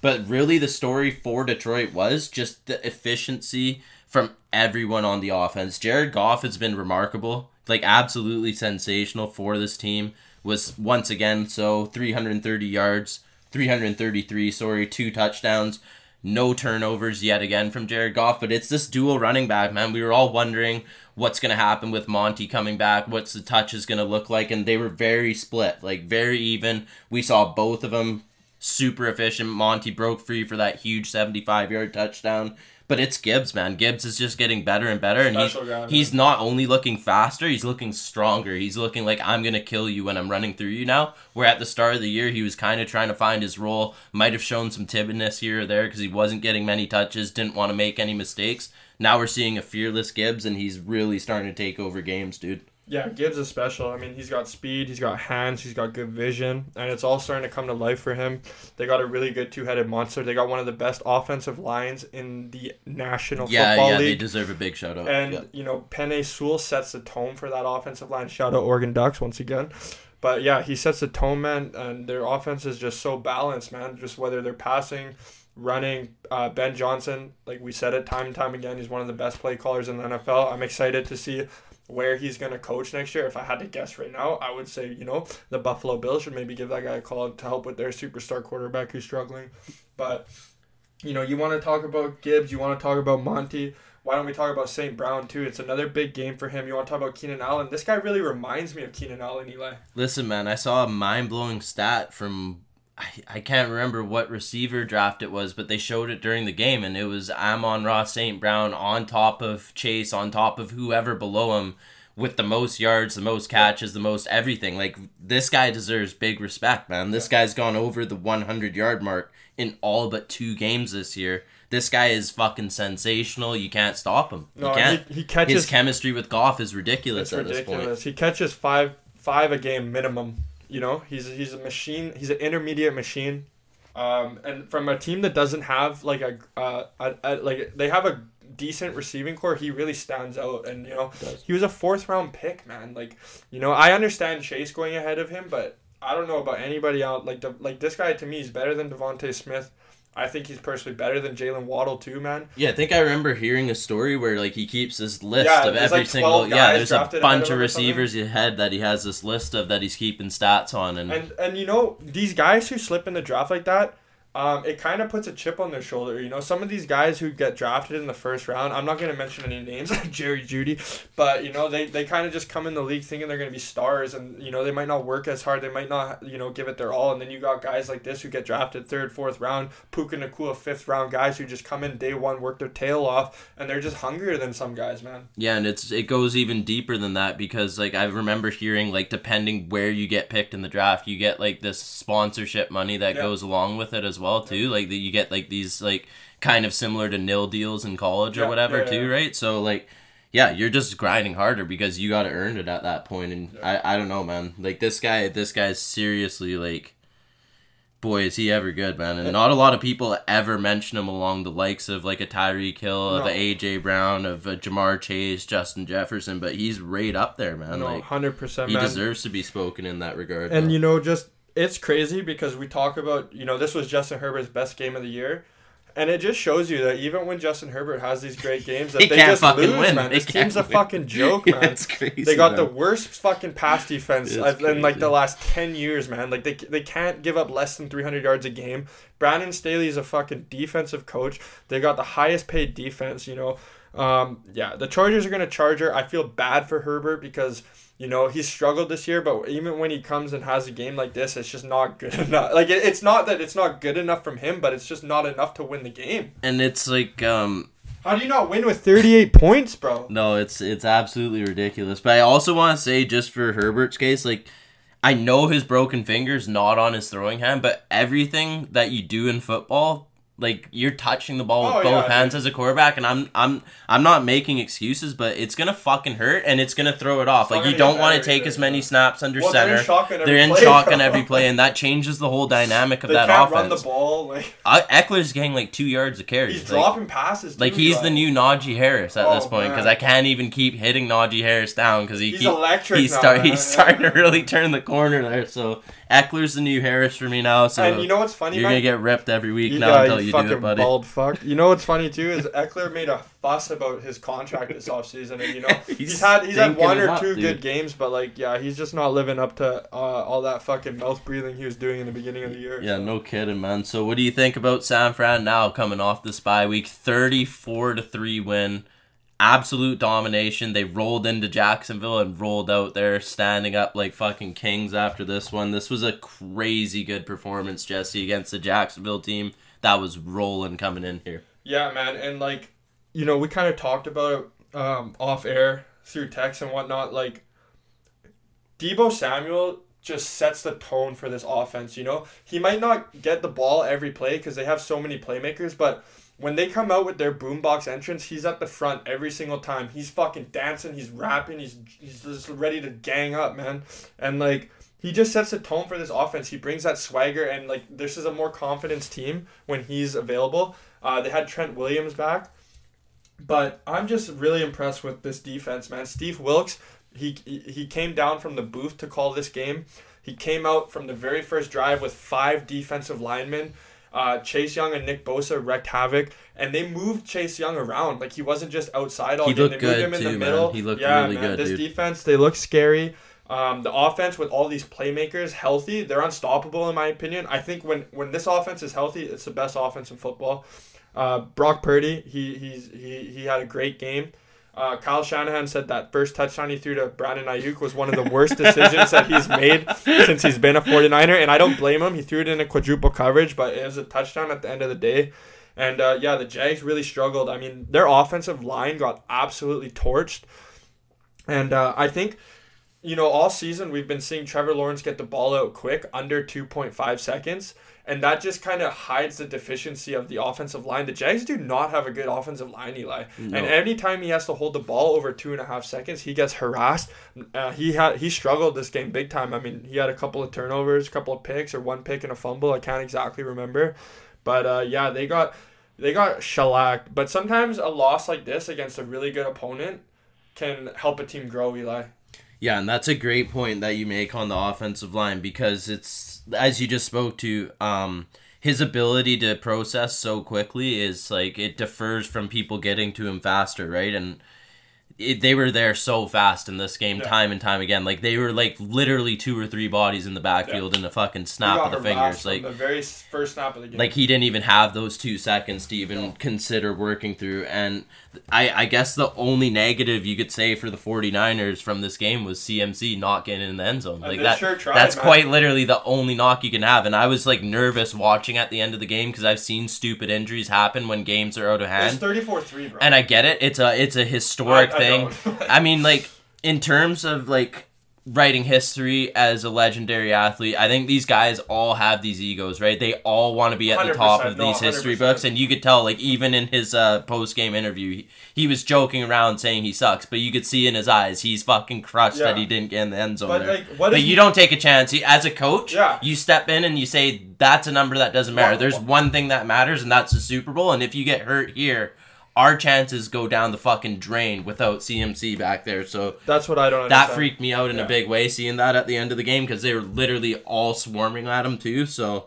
but really, the story for Detroit was just the efficiency from everyone on the offense. Jared Goff has been remarkable, like absolutely sensational for this team. Was once again so 330 yards, 333, sorry, two touchdowns, no turnovers yet again from Jared Goff. But it's this dual running back, man. We were all wondering what's going to happen with Monty coming back, what's the touches going to look like, and they were very split, like very even. We saw both of them super efficient. Monty broke free for that huge 75 yard touchdown. But it's Gibbs, man. Gibbs is just getting better and better, and he's, guy, he's not only looking faster, he's looking stronger. He's looking like I'm gonna kill you when I'm running through you now. Where at the start of the year he was kind of trying to find his role, might have shown some timidness here or there because he wasn't getting many touches, didn't want to make any mistakes. Now we're seeing a fearless Gibbs, and he's really starting to take over games, dude. Yeah, Gibbs is special. I mean, he's got speed, he's got hands, he's got good vision, and it's all starting to come to life for him. They got a really good two-headed monster. They got one of the best offensive lines in the National Yeah, Football yeah, they deserve a big shout out. And yeah. you know, Penei Sewell sets the tone for that offensive line. Shout out Oregon Ducks once again. But yeah, he sets the tone, man, and their offense is just so balanced, man. Just whether they're passing, running, uh, Ben Johnson, like we said it time and time again, he's one of the best play callers in the NFL. I'm excited to see where he's going to coach next year. If I had to guess right now, I would say, you know, the Buffalo Bills should maybe give that guy a call to help with their superstar quarterback who's struggling. But, you know, you want to talk about Gibbs, you want to talk about Monty. Why don't we talk about St. Brown too? It's another big game for him. You want to talk about Keenan Allen? This guy really reminds me of Keenan Allen, Eli. Listen, man, I saw a mind blowing stat from I, I can't remember what receiver draft it was, but they showed it during the game, and it was Amon-Ra St. Brown on top of Chase, on top of whoever below him with the most yards, the most catches, the most everything. Like, this guy deserves big respect, man. This guy's gone over the 100 yard mark in all but two games this year. This guy is fucking sensational. You can't stop him. No, you can't. he, he catches. His chemistry with Goff is ridiculous It's at this point. ridiculous. He catches five five a game minimum. You know, he's he's a machine. He's an intermediate machine. Um, and from a team that doesn't have like a, uh, a, a like they have a decent receiving core, he really stands out. And you know, he was a fourth round pick, man. Like, you know, I understand Chase going ahead of him, but I don't know about anybody out. Like, the, like this guy to me is better than DeVonta Smith. I think he's personally better than Jaylen Waddle too, man. Yeah, I think I remember hearing a story where like he keeps this list Yeah, of every like, single yeah. There's a bunch of of him or something. receivers ahead that he has this list of that he's keeping stats on, and, And and you know these guys who slip in the draft like that, um, it kind of puts a chip on their shoulder. You know, some of these guys who get drafted in the first round, I'm not gonna mention any names like Jerry Jeudy, but you know they, they kind of just come in the league thinking they're gonna be stars, and you know they might not work as hard, they might not you know give it their all, and then you got guys like this who get drafted third, fourth round, Puka Nacua fifth round guys who just come in day one, work their tail off, and they're just hungrier than some guys, man. yeah, and it's it goes even deeper than that because like I remember hearing like depending where you get picked in the draft, you get like this sponsorship money that Yeah. goes along with it as well too. Like that you get like these like kind of similar to nil deals in college or Yeah, whatever yeah, too, yeah. right? So like. Yeah, you're just grinding harder because you got to earn it at that point, and I, I don't know, man. Like this guy, this guy's seriously like boy, is he ever good, man. And not a lot of people ever mention him along the likes of like a Tyreek Hill, of a AJ Brown, of a Ja'Marr Chase, Justin Jefferson, but he's right up there, man. No, like hundred percent, he man. deserves to be spoken in that regard. And man. you know, just it's crazy because we talk about you know this was Justin Herbert's best game of the year, and it just shows you that even when Justin Herbert has these great games, that He they can't just lose, win. man. They This team's a fucking joke, man. it's crazy. They got the worst fucking pass defense in like the last ten years, man. Like they they can't give up less than three hundred yards a game. Brandon Staley is a fucking defensive coach. They got the highest paid defense. You know, um, yeah. The Chargers are gonna charge her. I feel bad for Herbert because you know he's struggled this year, but even when he comes and has a game like this, it's just not good enough. Like it, it's not that it's not good enough from him, but it's just not enough to win the game. and it's like um How do you not win with thirty eight points, bro? no, it's it's absolutely ridiculous. But I also want to say just for Herbert's case, like I know his broken finger's not on his throwing hand, but everything that you do in football Like you're touching the ball with Oh, both yeah, hands as a quarterback, and I'm I'm I'm not making excuses, but it's gonna fucking hurt and it's gonna throw it off. It's Like you don't want to take either, as many snaps under Well, they're center. in shotgun every They're in play, shotgun bro. every play, and that changes the whole dynamic of They that can't offense. run the ball. Like Uh, Ekeler's getting like two yards of carry. he's like, dropping passes. like he's the new Najee Harris at this Oh, point because. I can't even keep hitting Najee Harris down because he He's keep, electric he's now, start, man. he's starting to really turn the corner there. So Ekeler's the new Harris for me now. So and you know what's funny, you're man? gonna get ripped every week You- now yeah, until you you do it, buddy. bald fuck. You know what's funny too is Ekeler made a fuss about his contract this offseason, and you know He's he's, had he's had one or up, two dude. good games, but like yeah, he's just not living up to uh, all that fucking mouth breathing he was doing in the beginning of the year. Yeah, so. no kidding, man. So what do you think about San Fran now coming off this bye week? 34 to 3 win. Absolute domination. They rolled into Jacksonville and rolled out there standing up like fucking kings after this one. This was a crazy good performance, Jesse, against the Jacksonville team that was rolling coming in here. Yeah, man, and like, you know, we kind of talked about um, off air through text and whatnot. Like, Deebo Samuel just sets the tone for this offense. You know, he might not get the ball every play because they have so many playmakers, but when they come out with their boombox entrance, he's at the front every single time. He's fucking dancing, he's rapping, he's he's just ready to gang up, man, and like. He just sets the tone for this offense. He brings that swagger, and like this is a more confidence team when he's available. Uh, they had Trent Williams back, but I'm just really impressed with this defense, man. Steve Wilks, he he came down from the booth to call this game. He came out from the very first drive with five defensive linemen. Uh, Chase Young and Nick Bosa wrecked havoc, and they moved Chase Young around. Like he wasn't just outside all He game. they moved him in too, the man. middle. He looked yeah, really man, good, This dude. defense, they look scary. Um, the offense with all these playmakers healthy, they're unstoppable in my opinion. I think when when this offense is healthy, it's the best offense in football. Uh, Brock Purdy, he he's he, he had a great game. Uh, Kyle Shanahan said that first touchdown he threw to Brandon Aiyuk was one of the worst decisions that he's made since he's been a 49er, and I don't blame him. He threw it in a quadruple coverage, but it was a touchdown at the end of the day. And uh, yeah, the Jags really struggled. I mean, their offensive line got absolutely torched. And uh, I think, you know, all season we've been seeing Trevor Lawrence get the ball out quick, under 2.5 seconds. And that just kind of hides the deficiency of the offensive line. The Jags do not have a good offensive line, Eli. No. And anytime he has to hold the ball over two and a half seconds, he gets harassed. Uh, he had he struggled this game big time. I mean, he had a couple of turnovers, a couple of picks, or one pick and a fumble. I can't exactly remember, but uh, yeah, they got they got shellacked. But sometimes a loss like this against a really good opponent can help a team grow, Eli. Yeah, and that's a great point that you make on the offensive line because it's as you just spoke to, um, his ability to process so quickly is like it differs from people getting to him faster, right? And it, they were there so fast in this game, Yeah. time and time again. Like they were like literally two or three bodies in the backfield in a fucking snap of the fingers. Like the very first snap of the game. like he didn't even have those two seconds to even consider working through and I, I guess the only negative you could say for the 49ers from this game was CMC not getting in the end zone. Like that sure tried, that's man. quite literally the only knock you can have and I was like nervous watching at the end of the game cuz I've seen stupid injuries happen when games are out of hand. it's 34-3, bro. And I get it. It's a it's a historic I- I thing. I mean, like in terms of like writing history as a legendary athlete, I think these guys all have these egos, right? They all want to be at the top 100%, of no, these history 100%. books, and you could tell, like even in his uh, post game interview, he, he was joking around saying he sucks, but you could see in his eyes he's fucking crushed Yeah. that he didn't get in the end zone But, there. like, what but you he- don't take a chance. He, as a coach, Yeah. you step in and you say that's a number that doesn't matter. There's one thing that matters, and that's the Super Bowl. And if you get hurt here, our chances go down the fucking drain without CMC back there. So That's what I don't that freaked me out in Yeah. a big way, seeing that at the end of the game because they were literally all swarming at him too. So.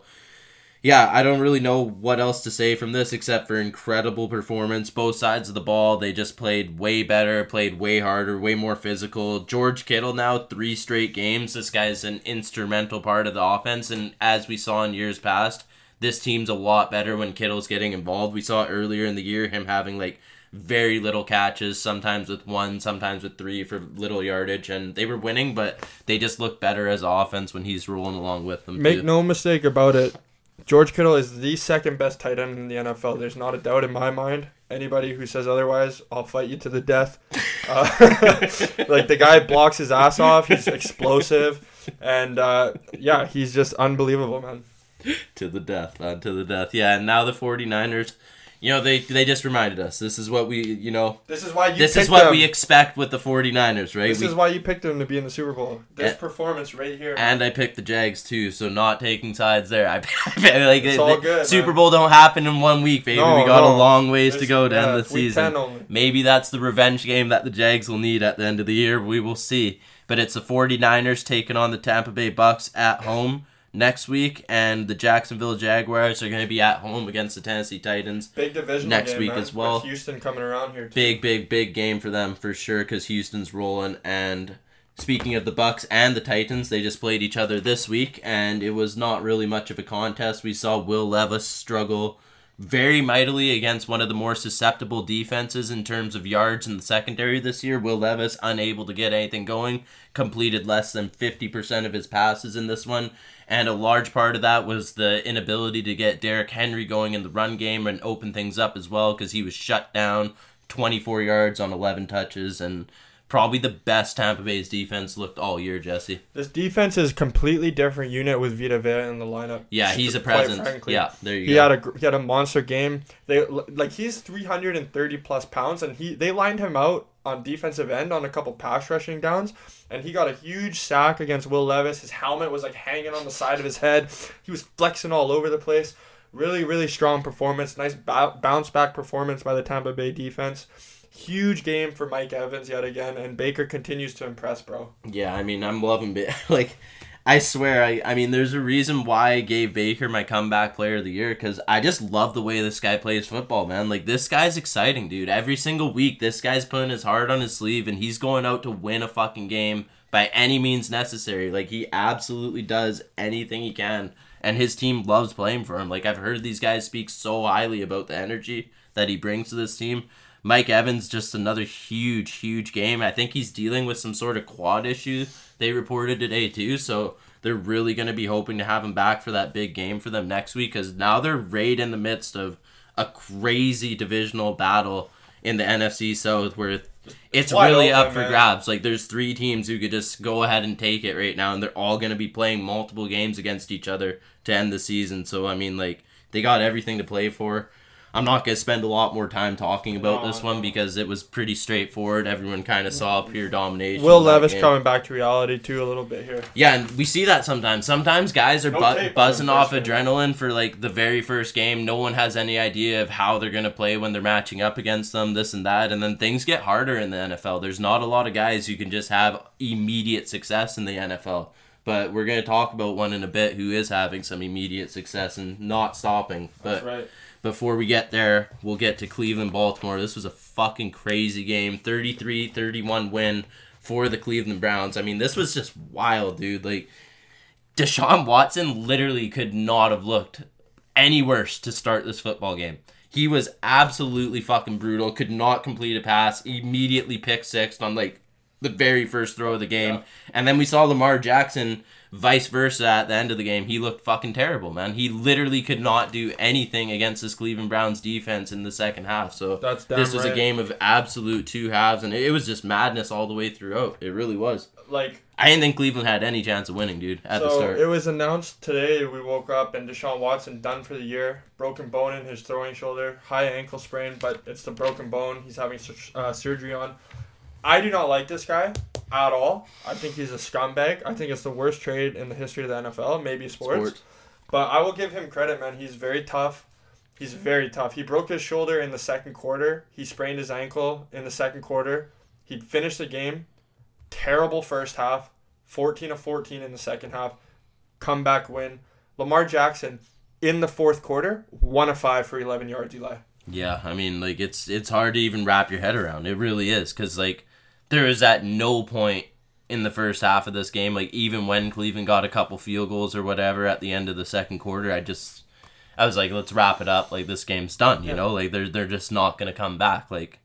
Yeah, I don't really know what else to say from this except for incredible performance. Both sides of the ball, they just played way better, played way harder, way more physical. George Kittle now three straight games. This guy's an instrumental part of the offense, and as we saw in years past, this team's a lot better when Kittle's getting involved. We saw earlier in the year him having like very little catches, sometimes with one, sometimes with three for little yardage, and they were winning, but they just look better as offense when he's rolling along with them. Make too. no mistake about it. George Kittle is the second best tight end in the NFL. There's not a doubt in my mind. Anybody who says otherwise, I'll fight you to the death. Uh, like the guy blocks his ass off. He's explosive, and uh, yeah, he's just unbelievable, man. to the death, man, to the death. Yeah, and now the 49ers, you know, they they just reminded us this is what we, you know, This is why you. this is what them. we expect with the 49ers, right? This We- is why you picked them to be in the Super Bowl. This performance right here. and I picked the Jags too, so not taking sides there. I like It's all good, Super man. Bowl don't happen in one week, baby. No, we got no. a long ways to go to yeah, end the season. Maybe that's the revenge game that the Jags will need at the end of the year. We will see. But it's the 49ers taking on the Tampa Bay Bucks at home next week, and the Jacksonville Jaguars are going to be at home against the Tennessee Titans. Big division next game, week man, as well. With Houston coming around here. Too. Big, big, big game for them for sure because Houston's rolling. And speaking of the Bucks and the Titans, they just played each other this week, and it was not really much of a contest. We saw Will Levis struggle very mightily against one of the more susceptible defenses in terms of yards in the secondary this year. Will Levis unable to get anything going, completed less than 50% of his passes in this one. And a large part of that was the inability to get Derrick Henry going in the run game and open things up as well because he was shut down 24 yards on 11 touches and probably the best Tampa Bay's defense looked all year, Jesse. This defense is completely different unit with Vita Vea in the lineup. Yeah, he's a presence. frankly. Yeah, there you He go. had a he had a monster game. They like he's 330 plus pounds and he they lined him out on defensive end on a couple pass rushing downs and he got a huge sack against Will Levis. His helmet was like hanging on the side of his head. He was flexing all over the place. Really really strong performance. Nice bounce back performance by the Tampa Bay defense. Huge game for Mike Evans yet again and Baker continues to impress, bro. Yeah, I mean, I'm loving it. Like, I swear, I, I mean, there's a reason why I gave Baker my comeback player of the year because I just love the way this guy plays football, man. Like, this guy's exciting, dude. Every single week, this guy's putting his heart on his sleeve and he's going out to win a fucking game by any means necessary. Like, he absolutely does anything he can. And his team loves playing for him. Like, I've heard these guys speak so highly about the energy that he brings to this team. Mike Evans, just another huge, huge game. I think he's dealing with some sort of quad issue they reported today, too. So they're really going to be hoping to have him back for that big game for them next week because now they're right in the midst of a crazy divisional battle in the NFC South where it's really open, up for man. grabs. Like there's three teams who could just go ahead and take it right now, and they're all going to be playing multiple games against each other to end the season. So I mean, like they got everything to play for. I'm not going to spend a lot more time talking about No, this one no. because it was pretty straightforward. Everyone kind of saw pure domination. Will Levis game. coming back to reality too a little bit here. Yeah, and we see that sometimes. Sometimes guys are No bu- buzzing off first adrenaline for like the very first game. No one has any idea of how they're gonna play when they're matching up against them, this and that, and then things get harder in the NFL. There's not a lot of guys who can just have immediate success in the NFL. But we're gonna talk about one in a bit who is having some immediate success and not stopping. But right. Before we get there, we'll get to Cleveland Baltimore. This was a fucking crazy game. 33-31 win for the Cleveland Browns. I mean, this was just wild, dude. Like Deshaun Watson literally could not have looked any worse to start this football game. He was absolutely fucking brutal. Could not complete a pass. Immediately pick six on like the very first throw of the game. Yeah. And then we saw Lamar Jackson vice versa at the end of the game. He looked fucking terrible, man. He literally could not do anything against this Cleveland Browns defense in the second half. So That's this was a game of absolute two halves and it was just madness all the way throughout. It really was. Like I didn't think Cleveland had any chance of winning, dude, at the start. it was announced today we woke up and Deshaun Watson done for the year. Broken bone in his throwing shoulder, high ankle sprain, but it's the broken bone he's having uh, surgery on. I do not like this guy at all. I think he's a scumbag. I think it's the worst trade in the history of the NFL, maybe sports. Sports. But I will give him credit, man. He's very tough. He's very tough. He broke his shoulder in the second quarter. He sprained his ankle in the second quarter. He finished the game. Terrible first half. 14 of 14 in the second half. Comeback win. Lamar Jackson in the fourth quarter, 1 of 5 for 11 yards, Eli. Yeah, I mean, like it's it's hard to even wrap your head around. It really is because like there is at no point in the first half of this game, like even when Cleveland got a couple field goals or whatever at the end of the second quarter, I just I was like, let's wrap it up. Like this game's done. You Yeah. know, like they're they're just not gonna come back. Like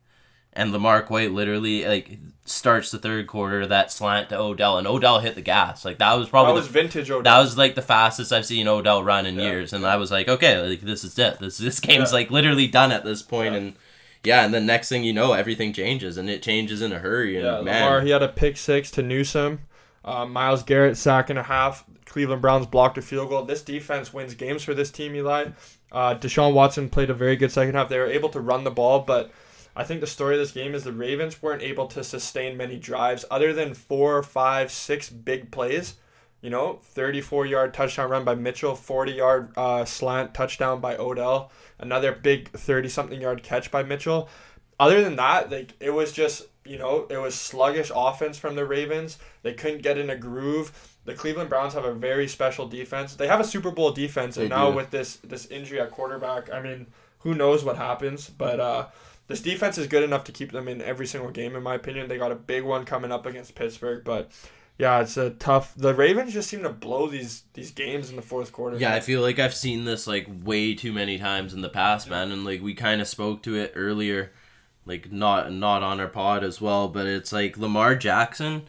and Lamar White literally like starts the third quarter that slant to Odell and Odell hit the gas. Like that was probably That the was vintage Odell. that was like the fastest I've seen Odell run in Yeah. years, and I was like, okay, like this is it. This this game's Yeah. like literally done at this point, and yeah, and the next thing you know, everything changes, and it changes in a hurry. And Yeah, man, Lamar, he had a pick six to Newsome. Uh, Myles Garrett sack and a half. Cleveland Browns blocked a field goal. This defense wins games for this team, Eli. Uh, Deshaun Watson played a very good second half. They were able to run the ball, but I think the story of this game is the Ravens weren't able to sustain many drives other than four, five, six big plays. You know, 34 yard touchdown run by Mitchell, 40 yard uh, slant touchdown by Odell, another big 30 something yard catch by Mitchell. Other than that, like it was just you know it was sluggish offense from the Ravens. They couldn't get in a groove. The Cleveland Browns have a very special defense. They have a Super Bowl defense, and now with this this injury at quarterback, I mean, who knows what happens? But uh, this defense is good enough to keep them in every single game, in my opinion. They got a big one coming up against Pittsburgh, but yeah, it's a tough. The Ravens just seem to blow these these games in the fourth quarter. Yeah, I feel like I've seen this like way too many times in the past, man, and like we kind of spoke to it earlier, like not not on our pod as well, but it's like Lamar Jackson,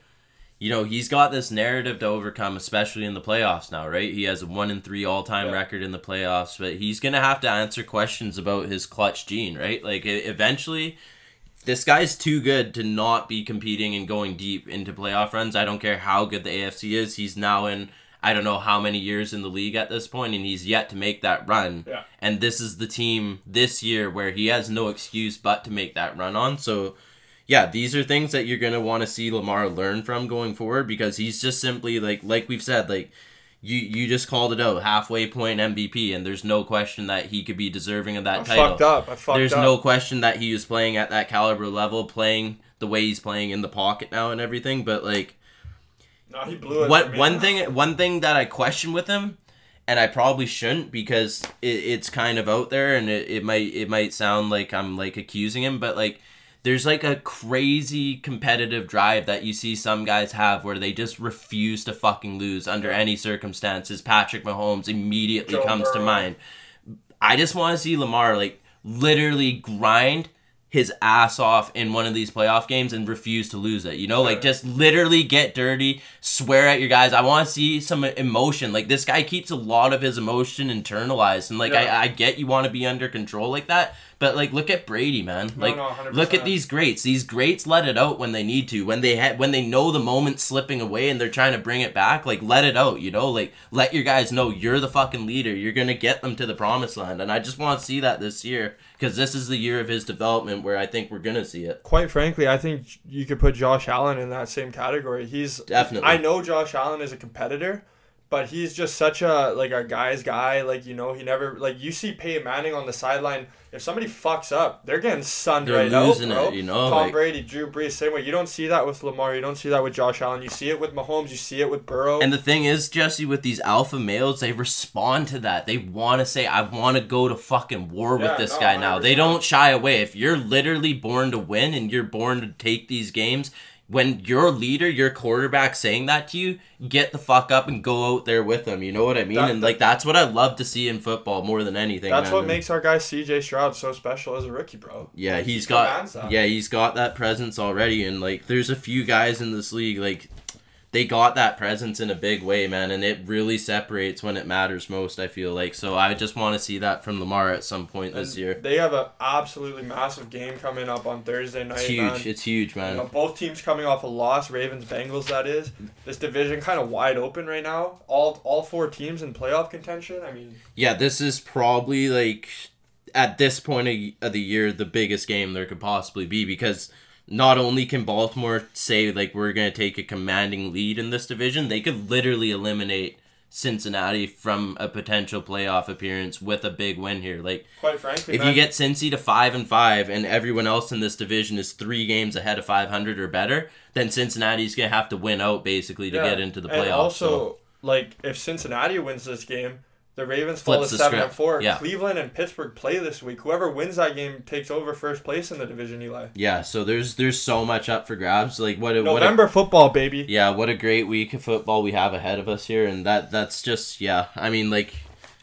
you know, he's got this narrative to overcome, especially in the playoffs now, right? He has a one in three all time Yeah. record in the playoffs, but he's gonna have to answer questions about his clutch gene, right? Like eventually. This guy's too good to not be competing and going deep into playoff runs. I don't care how good the AFC is. He's now in I don't know how many years in the league at this point, and he's yet to make that run. Yeah. And this is the team this year where he has no excuse but to make that run on. So, yeah, these are things that you're gonna want to see Lamar learn from going forward because he's just simply like like we've said like. You, you just called it out halfway point MVP and there's no question that he could be deserving of that I title. fucked up. I fucked up. There's up. no question that he was playing at that caliber level, playing the way he's playing in the pocket now and everything. But like, No, he blew it. what one thing one thing that I question with him, and I probably shouldn't because it, it's kind of out there and it, it might it might sound like I'm like accusing him, but like there's like a crazy competitive drive that you see some guys have where they just refuse to fucking lose under any circumstances. Patrick Mahomes immediately Joe comes to mind. I just want to see Lamar like literally grind his ass off in one of these playoff games and refuse to lose it. You know, like just literally get dirty, swear at your guys. I want to see some emotion. Like this guy keeps a lot of his emotion internalized, and like Yeah. I, I get you want to be under control like that, but like look at Brady, man. No, Like no, 100%. look at these greats. These greats let it out when they need to. When they ha- when they know the moment's slipping away and they're trying to bring it back, like let it out. You know, like let your guys know you're the fucking leader. You're gonna get them to the promised land, and I just want to see that this year because this is the year of his development where I think we're gonna see it. Quite frankly, I think you could put Josh Allen in that same category. He's Definitely. I know Josh Allen is a competitor, but he's just such a like a guy's guy. Like you know, he never like you see Peyton Manning on the sideline. If somebody fucks up, they're getting sunned They're right losing out, bro. it, you know, Tom like- Brady, Drew Brees, same way. You don't see that with Lamar. You don't see that with Josh Allen. You see it with Mahomes. You see it with Burrow. And the thing is, Jesse, with these alpha males, they respond to that. They want to say, I want to go to fucking war Yeah, with this no, guy now. They 100%. don't shy away. If you're literally born to win and you're born to take these games, when your leader, your quarterback saying that to you, get the fuck up and go out there with them. You know what I mean? That- and like that's what I love to see in football more than anything. That's man. what makes our guy C.J. Stroud so special as a rookie, bro. Yeah, Like, he's he got yeah, he's got that presence already and like there's a few guys in this league like they got that presence in a big way, man, and it really separates when it matters most, I feel like. So I just want to see that from Lamar at some point this year. They have an absolutely massive game coming up on Thursday night. It's huge. man. It's huge, You man. know, both teams coming off a loss, Ravens, Bengals. That is this division kind of wide open right now. All all four teams in playoff contention. I mean, Yeah, this is probably like at this point of the year the biggest game there could possibly be because not only can Baltimore say like we're going to take a commanding lead in this division, they could literally eliminate Cincinnati from a potential playoff appearance with a big win here. Like quite frankly, if man, you get Cincy to 5 and 5 and everyone else in this division is 3 games ahead of 500 or better, then Cincinnati's going to have to win out basically to yeah. get into the playoffs. And also, so. like if Cincinnati wins this game, the Ravens fall to seven and four. Yeah. Cleveland and Pittsburgh play this week. Whoever wins that game takes over first place in the division. Eli. Yeah, so there's there's so much up for grabs. Like what a, what a November football, baby. yeah, what a great week of football we have ahead of us here, and that that's just yeah. I mean, like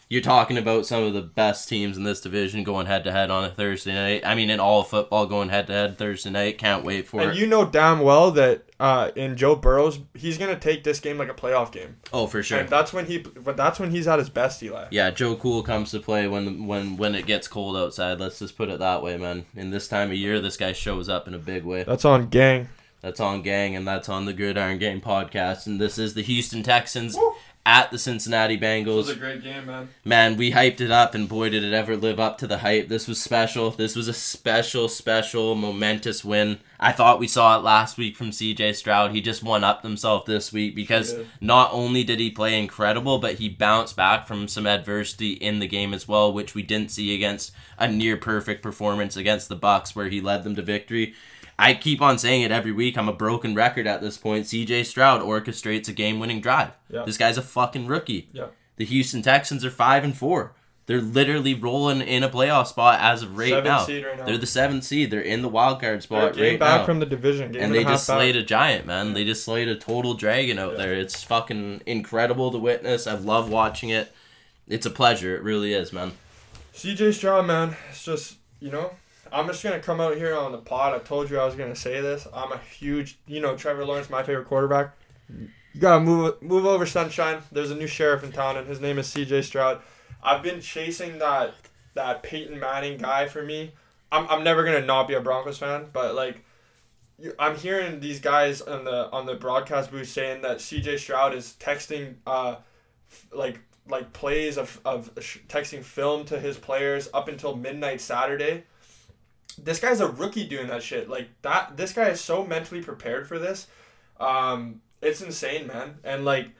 you're talking about some of the best teams in this division going head to head on a Thursday night. I mean, in all of football going head to head Thursday night. Can't wait for And it. you know damn well that uh, in Joe Burrow's, he's gonna take this game like a playoff game, oh, for sure. and that's when he, but that's when he's at his best, Eli. Yeah, Joe Cool comes to play when when when it gets cold outside. Let's just put it that way, man. In this time of year, this guy shows up in a big way. That's on gang. That's on Gang, and that's on the Gridiron Gang podcast. And this is the Houston Texans Woo. At the Cincinnati Bengals. It was a great game, man. Man, we hyped it up, and boy, did it ever live up to the hype. This was special. This was a special, special, momentous win. I thought we saw it last week from CJ Stroud. He just won up himself this week because not only did he play incredible, but he bounced back from some adversity in the game as well, which we didn't see against a near perfect performance against the Bucks, where he led them to victory. I keep on saying it every week. I'm a broken record at this point. CJ Stroud orchestrates a game-winning drive. Yeah. This guy's a fucking rookie. Yeah. The Houston Texans are five and four. They're literally rolling in a playoff spot as of right now. right now. They're the seventh seed. They're in the wild card spot game right back now. from the division. Game and and, they just back. slayed a giant, man. They just slayed a total dragon out Yeah. there. It's fucking incredible to witness. I love watching it. It's a pleasure. It really is, man. CJ Stroud, man, it's just you know, I'm just gonna come out here on the pod. I told you I was gonna say this. I'm a huge, you know, Trevor Lawrence, my favorite quarterback. You gotta move move over, sunshine. There's a new sheriff in town, and his name is CJ Stroud. I've been chasing that that Peyton Manning guy for me. I'm, I'm never gonna not be a Broncos fan, but like. I'm hearing these guys on the on the broadcast booth saying that CJ Stroud is texting uh like like plays of, of texting film to his players up until midnight Saturday. This guy's a rookie doing that shit. Like that this guy is so mentally prepared for this. Um it's insane, man. And like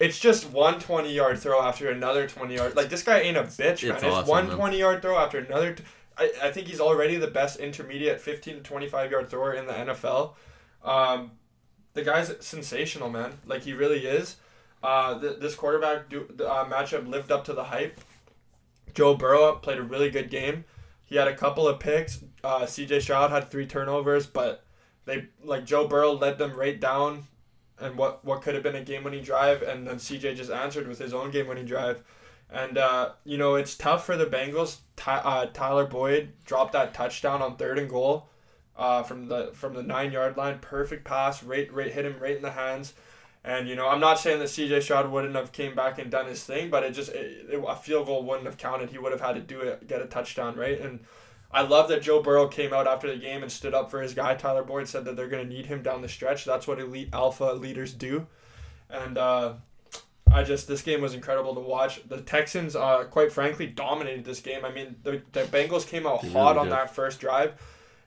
it's just one 20 yard throw after another 20 yard. Like this guy ain't a bitch, man. It's It's, awesome, one man. 20 yard throw after another. T- I, I think he's already the best intermediate 15 to 25 yard thrower in the NFL. Um, the guy's sensational, man. Like he really is. Uh, th- this quarterback do, uh, matchup lived up to the hype. Joe Burrow played a really good game. He had a couple of picks. Uh, C.J. Stroud had three turnovers, but they like Joe Burrow led them right down, and what what could have been a game-winning drive, and then C.J. just answered with his own game-winning drive. And uh, you know it's tough for the Bengals. Ty- uh, Tyler Boyd dropped that touchdown on third and goal, uh, from the from the nine yard line. Perfect pass, right right hit him right in the hands. And you know, I'm not saying that C.J. Stroud wouldn't have came back and done his thing, but it just it, it- a field goal wouldn't have counted. He would have had to do it, get a touchdown, right? And I love that Joe Burrow came out after the game and stood up for his guy. Tyler Boyd said that they're going to need him down the stretch. That's what elite alpha leaders do. And uh, I just this game was incredible to watch. The Texans, uh, quite frankly, dominated this game. I mean, the, the Bengals came out They hot really on did. that first drive.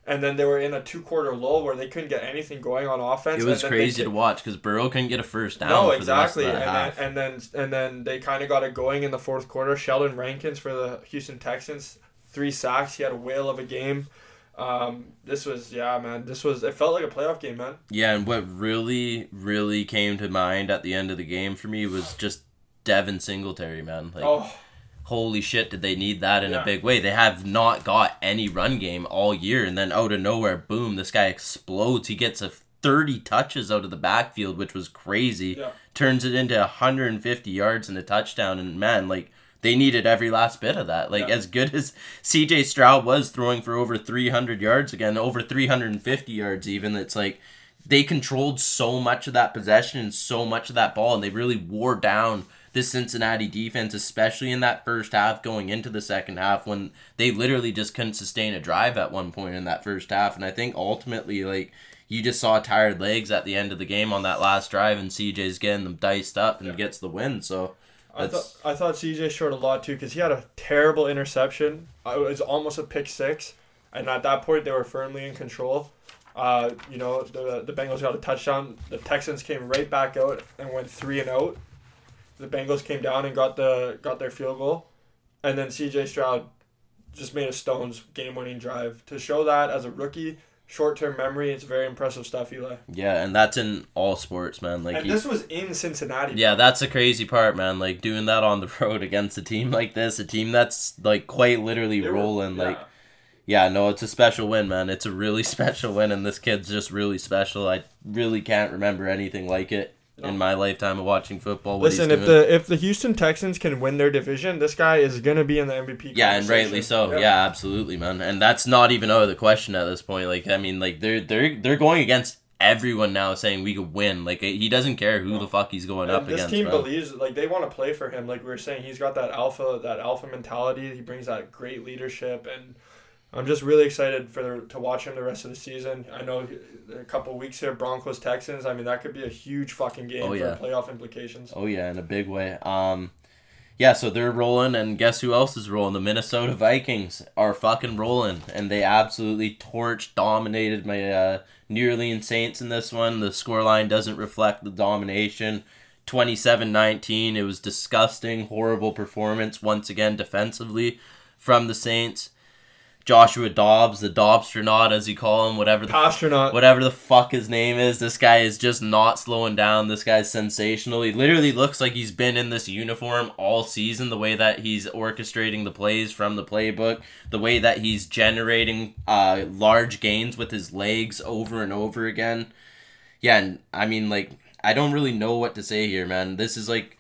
And then they were in a two quarter lull where they couldn't get anything going on offense. It was crazy to watch because Burrow couldn't get a first down. no, for the rest of exactly, that and then, and then and then they kind of got it going in the fourth quarter. Sheldon Rankins for the Houston Texans, three sacks. He had a whale of a game. Um, this was yeah, man. This was it felt like a playoff game, man. Yeah, and what really, really came to mind at the end of the game for me was just Devin Singletary, man. Like, oh, holy shit, did they need that in Yeah. a big way? They have not got any run game all year, and then out of nowhere, boom, this guy explodes. He gets a 30 touches out of the backfield, which was crazy. Yeah. Turns it into 150 yards and a touchdown, and man, like, they needed every last bit of that. Like, Yeah. as good as CJ Stroud was throwing for over 300 yards again, over 350 yards even, it's like they controlled so much of that possession and so much of that ball, and they really wore down the Cincinnati defense, especially in that first half going into the second half when they literally just couldn't sustain a drive at one point in that first half. And I think ultimately, like, you just saw tired legs at the end of the game on that last drive, and CJ's getting them diced up and Yeah. gets the win. So I thought I thought CJ showed a lot too because he had a terrible interception. It was almost a pick six, and at that point they were firmly in control. Uh, you know the the Bengals got a touchdown. The Texans came right back out and went three and out. The Bengals came down and got the got their field goal, and then CJ Stroud just made a stones game winning drive to show that as a rookie. Short term memory, it's very impressive stuff, Eli. yeah, and that's in all sports, man. Like, this was in Cincinnati. Yeah, that's the crazy part, man. Like doing that on the road against a team like this, a team that's like quite literally They were- rolling. yeah. Like, yeah, no, it's a special win, man. It's a really special win, and this kid's just really special. I really can't remember anything like it No. in my lifetime of watching football. What Listen, if the if the Houston Texans can win their division, this guy is gonna be in the MVP. yeah, and rightly so. Yeah. absolutely, man. And that's not even out of the question at this point. Like, I mean, like they're they're they're going against everyone now, saying we could win. Like, he doesn't care who the fuck he's going And up this against. team man. believes like they want to play for him. Like we were saying, he's got that alpha that alpha mentality. He brings that great leadership, and I'm just really excited for to watch him the rest of the season. I know a couple weeks here, Broncos Texans. I mean, that could be a huge fucking game Oh, yeah. for playoff implications. Oh yeah, in a big way. Um, yeah, so they're rolling, and guess who else is rolling? The Minnesota Vikings are fucking rolling, and they absolutely torched, dominated my uh, New Orleans Saints in this one. The scoreline doesn't reflect the domination. 27-19. It was disgusting, horrible performance once again defensively from the Saints. Joshua Dobbs, the Dobbstronaut as you call him, whatever the Astronaut. whatever the fuck his name is. This guy is just not slowing down. This guy's sensational. He literally looks like he's been in this uniform all season. The way that he's orchestrating the plays from the playbook, the way that he's generating uh, large gains with his legs over and over again. Yeah, and I mean, like, I don't really know what to say here, man. This is like,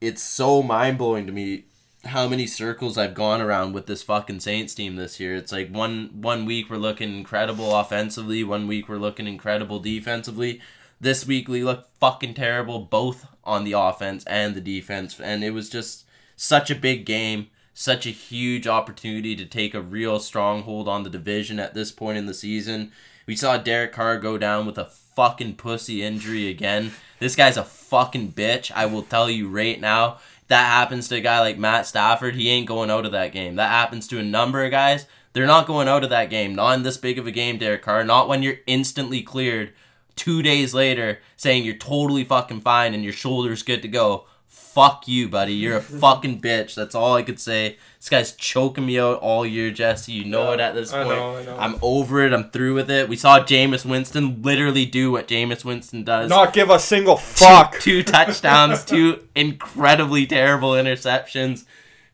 it's so mind blowing to me how many circles I've gone around with this fucking Saints team this year. It's like one one week we're looking incredible offensively, one week we're looking incredible defensively. This week we look fucking terrible both on the offense and the defense, and it was just such a big game, such a huge opportunity to take a real stronghold on the division at this point in the season. We saw Derek Carr go down with a fucking pussy injury again. This guy's a fucking bitch. I will tell you right now that happens to a guy like Matt Stafford, he ain't going out of that game. That happens to a number of guys. They're not going out of that game. Not in this big of a game, Derek Carr. Not when you're instantly cleared two days later saying you're totally fucking fine and your shoulder's good to go. Fuck you, buddy. You're a fucking bitch. That's all I could say. This guy's choking me out all year, Jesse. You know Yeah, it at this point. I know, I know. I'm over it. I'm through with it. We saw Jameis Winston literally do what Jameis Winston does Not give a single fuck. two touchdowns, two incredibly terrible interceptions,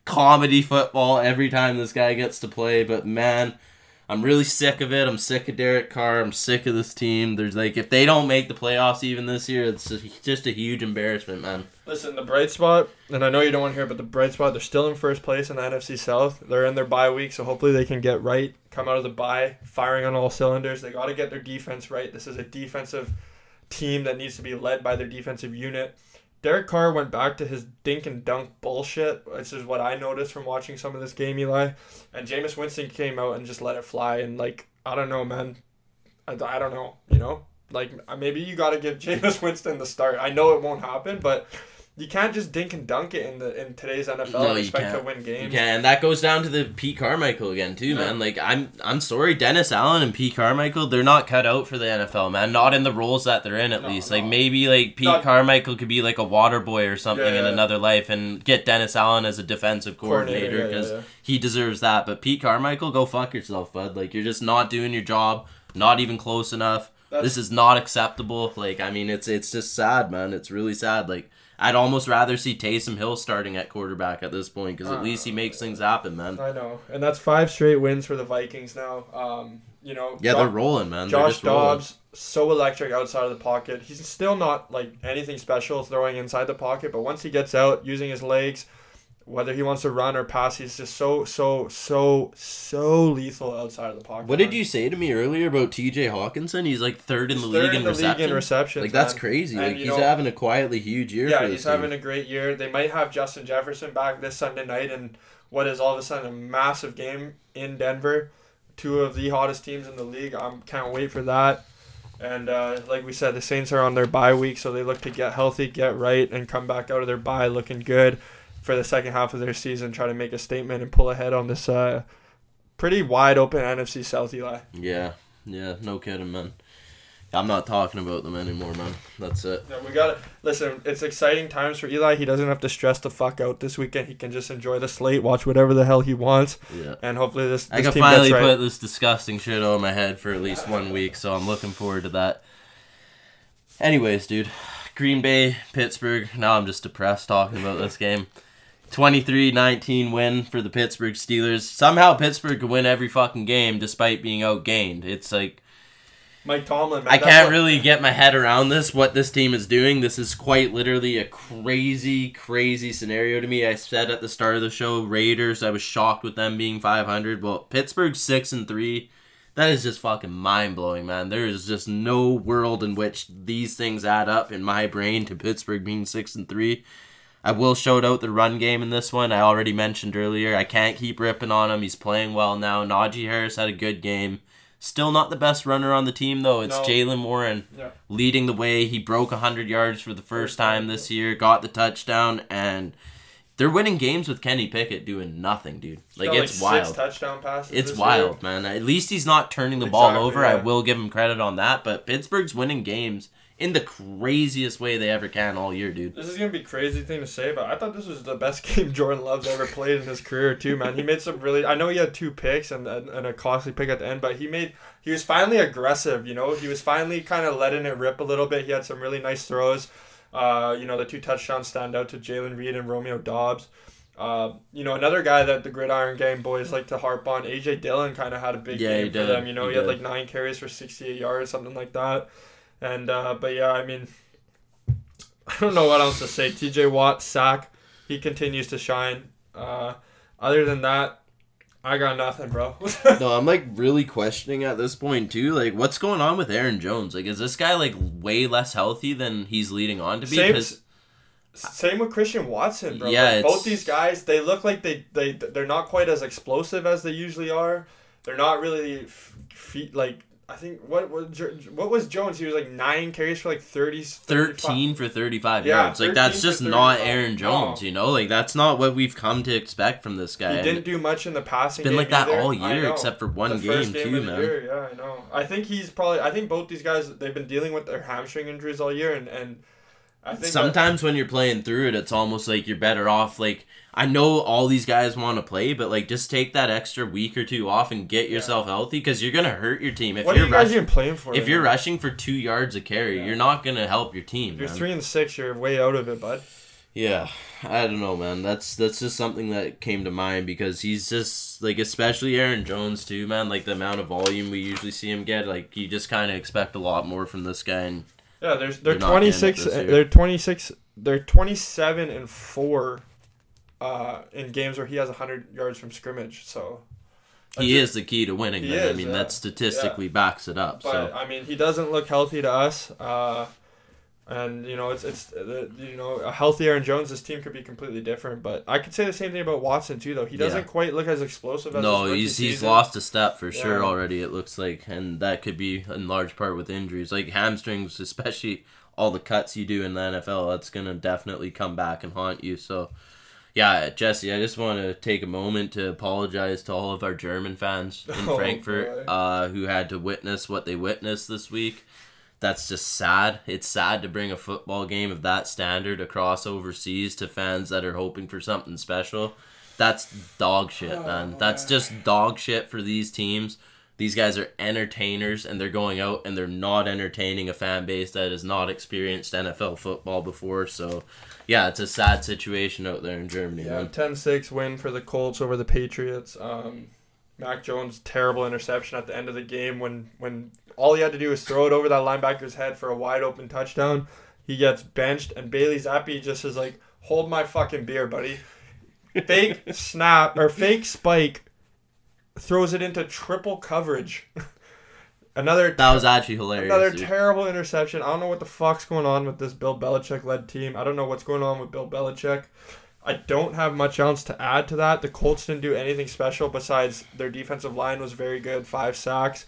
comedy football every time this guy gets to play. But man, I'm really sick of it. I'm sick of Derek Carr. I'm sick of this team. There's like if they don't make the playoffs even this year, it's just a huge embarrassment, man. Listen, the bright spot, and I know you don't want to hear, but the bright spot, they're still in first place in the NFC South. They're in their bye week, so hopefully they can get right, come out of the bye, firing on all cylinders. They got to get their defense right. This is a defensive team that needs to be led by their defensive unit. Derek Carr went back to his dink and dunk bullshit, which is what I noticed from watching some of this game, Eli. And Jameis Winston came out and just let it fly. And, like, I don't know, man. I, I don't know, you know? Like, maybe you got to give Jameis Winston the start. I know it won't happen, but you can't just dink and dunk it in the in today's NFL No, and expect to can't. win You games. can, and that goes down to the Pete Carmichael again too, Yeah. man. Like I'm, I'm sorry, Dennis Allen and Pete Carmichael, they're not cut out for the NFL, man. Not in the roles that they're in, at No, least. no. Like maybe like Pete Not- Carmichael could be like a water boy or something Yeah, in another life, and get Dennis Allen as a defensive Coordinator, yeah, because yeah, yeah. he deserves that. But Pete Carmichael, go fuck yourself, bud. Like you're just not doing your job, not even close enough. That's- this is not acceptable. Like I mean, it's it's just sad, man. It's really sad. Like. I'd almost rather see Taysom Hill starting at quarterback at this point because at Uh, least he makes things happen, man. I know, and that's five straight wins for the Vikings now. Um, you know, Yeah, Jo- they're rolling, man. Josh just rolling. Dobbs so electric outside of the pocket. He's still not like anything special throwing inside the pocket, but once he gets out using his legs, whether he wants to run or pass, he's just so so so so lethal outside of the pocket. What did you say to me earlier about T.J. Hockenson? He's like third in the He's league in the reception. league in receptions. like that's man. crazy. And, like he's know- having a quietly huge year. Yeah, he's team. having a great year. They might have Justin Jefferson back this Sunday night and what is all of a sudden a massive game in Denver. Two of the hottest teams in the league. I can't wait for that. And uh, like we said, the Saints are on their bye week, so they look to get healthy, get right, and come back out of their bye looking good for the second half of their season. Try to make a statement and pull ahead on this uh, pretty wide open NFC South, Eli. Yeah, yeah, no kidding, man. I'm not talking about them anymore, man. That's it. Yeah, we got it. listen. It's exciting times for Eli. He doesn't have to stress the fuck out this weekend. He can just enjoy the slate, watch whatever the hell he wants, Yeah. and hopefully this, this I can finally right. put this disgusting shit on my head for at least one week, so I'm looking forward to that. Anyways, dude, Green Bay, Pittsburgh. Now I'm just depressed talking about this game. 23-19 win for the Pittsburgh Steelers. Somehow Pittsburgh can win every fucking game despite being outgained. It's like Mike Tomlin. Man, I can't what- really get my head around this. What this team is doing. This is quite literally a crazy, crazy scenario to me. I said at the start of the show, Raiders. I was shocked with them being 500. Well, Pittsburgh six and three. That is just fucking mind blowing, man. There is just no world in which these things add up in my brain to Pittsburgh being six and three. I will shout out the run game in this one. I already mentioned earlier. I can't keep ripping on him. He's playing well now. Najee Harris had a good game. Still not the best runner on the team though. It's No. Jaylen Warren Yeah. leading the way. He broke 100 yards for the first time this year, got the touchdown, and they're winning games with Kenny Pickett doing nothing, dude. Like, Got, it's wild. touchdown passes. It's wild, man. At least he's not turning the ball Exactly, over. I will give him credit on that. But Pittsburgh's winning games in the craziest way they ever can all year, dude. This is gonna be a crazy thing to say, but I thought this was the best game Jordan Love's ever played in his career too, man. He made some really. I know he had two picks and and, a costly pick at the end, but he made. He was finally aggressive. You know, he was finally kind of letting it rip a little bit. He had some really nice throws. Uh, you know, the two touchdowns stand out to Jayden Reed and Romeo Doubs. Uh, you know, another guy that the Gridiron Gang boys like to harp on, AJ Dillon, kind of had a big Yeah, game for did. them. You know, He he, had like nine carries for sixty-eight yards, something like that. And uh, but yeah, I mean, I don't know what else to say. T.J. Watt sack, he continues to shine. Uh, other than that, I got nothing, bro. No, I'm like really questioning at this point too. Like, what's going on with Aaron Jones? Like, is this guy like way less healthy than he's leading on to be? Same, same with Christian Watson, bro. Yeah, Like, both these guys, they look like they they they're not quite as explosive as they usually are. They're not really f- feet like. I think what what what was Jones? He was like nine carries for like 30, 35. 13 for 35 Yeah, yards. Like that's just not Aaron Jones, No. you know? Like that's not what we've come to expect from this guy. He didn't do much in the passing. it's been like that either. all year except for one game, game too, man. year. Yeah, I know. I think he's probably. I think both these guys they've been dealing with their hamstring injuries all year, and and I think Sometimes when you're playing through it, it's almost like you're better off. Like I know all these guys want to play, but like just take that extra week or two off and get yourself healthy because you're gonna hurt your team if what are you're you guys rushing. even playing for? If you're rushing for two yards a carry, Yeah. you're not gonna help your team. if you're man. three and six, you're way out of it, bud. Yeah, I don't know, man. That's that's just something that came to mind because he's just like, especially Aaron Jones too, man. Like the amount of volume we usually see him get, like you just kind of expect a lot more from this guy. And Yeah, there's they're You're not getting it 26. They're 26. They're 27 and four, uh, in games where he has 100 yards from scrimmage. So he is the key to winning. Man. I mean, yeah. that statistically backs it up. But so I mean, he doesn't look healthy to us. Uh, and you know, it's it's uh, you know a healthy Aaron Jones, this team could be completely different. But I could say the same thing about Watson too, though. He doesn't Yeah. quite look as explosive as no, he's he's season. lost a step for sure already. It looks like, and that could be in large part with injuries, like hamstrings, especially all the cuts you do in the NFL. That's gonna definitely come back and haunt you. So, yeah, Jesse, I just want to take a moment to apologize to all of our German fans in Oh, Frankfurt uh, who had to witness what they witnessed this week. That's just sad. It's sad to bring a football game of that standard across overseas to fans that are hoping for something special. That's dog shit, Oh, man. That's just dog shit for these teams. These guys are entertainers and they're going out and they're not entertaining a fan base that has not experienced NFL football before. So, yeah, it's a sad situation out there in Germany, Yeah, man. 10-6 win for the Colts over the Patriots. Um, Mac Jones terrible interception at the end of the game when when all he had to do was throw it over that linebacker's head for a wide open touchdown. He gets benched and Bailey Zappe just is like, "Hold my fucking beer, buddy." Fake snap or fake spike throws it into triple coverage. Another That was actually hilarious. Another dude. terrible interception. I don't know what the fuck's going on with this Bill Belichick led team. I don't know what's going on with Bill Belichick. I don't have much else to add to that. The Colts didn't do anything special besides their defensive line was very good, five sacks.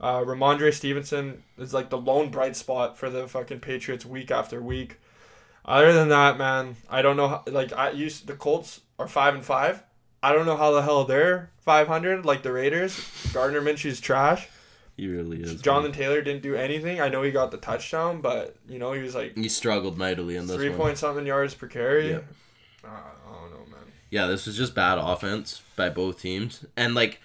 Uh, Rhamondre Stevenson is like the lone bright spot for the fucking Patriots week after week. Other than that, man, I don't know. How, like I used the Colts are five and five. I don't know how the hell they're five hundred like the Raiders. Gardner Minshew's trash. He really is. man. Jonathan Taylor didn't do anything. I know he got the touchdown, but you know he was like He struggled mightily in this three one. point something yards per carry. Yeah. Uh, I don't know, man. Yeah, this was just bad offense by both teams. And like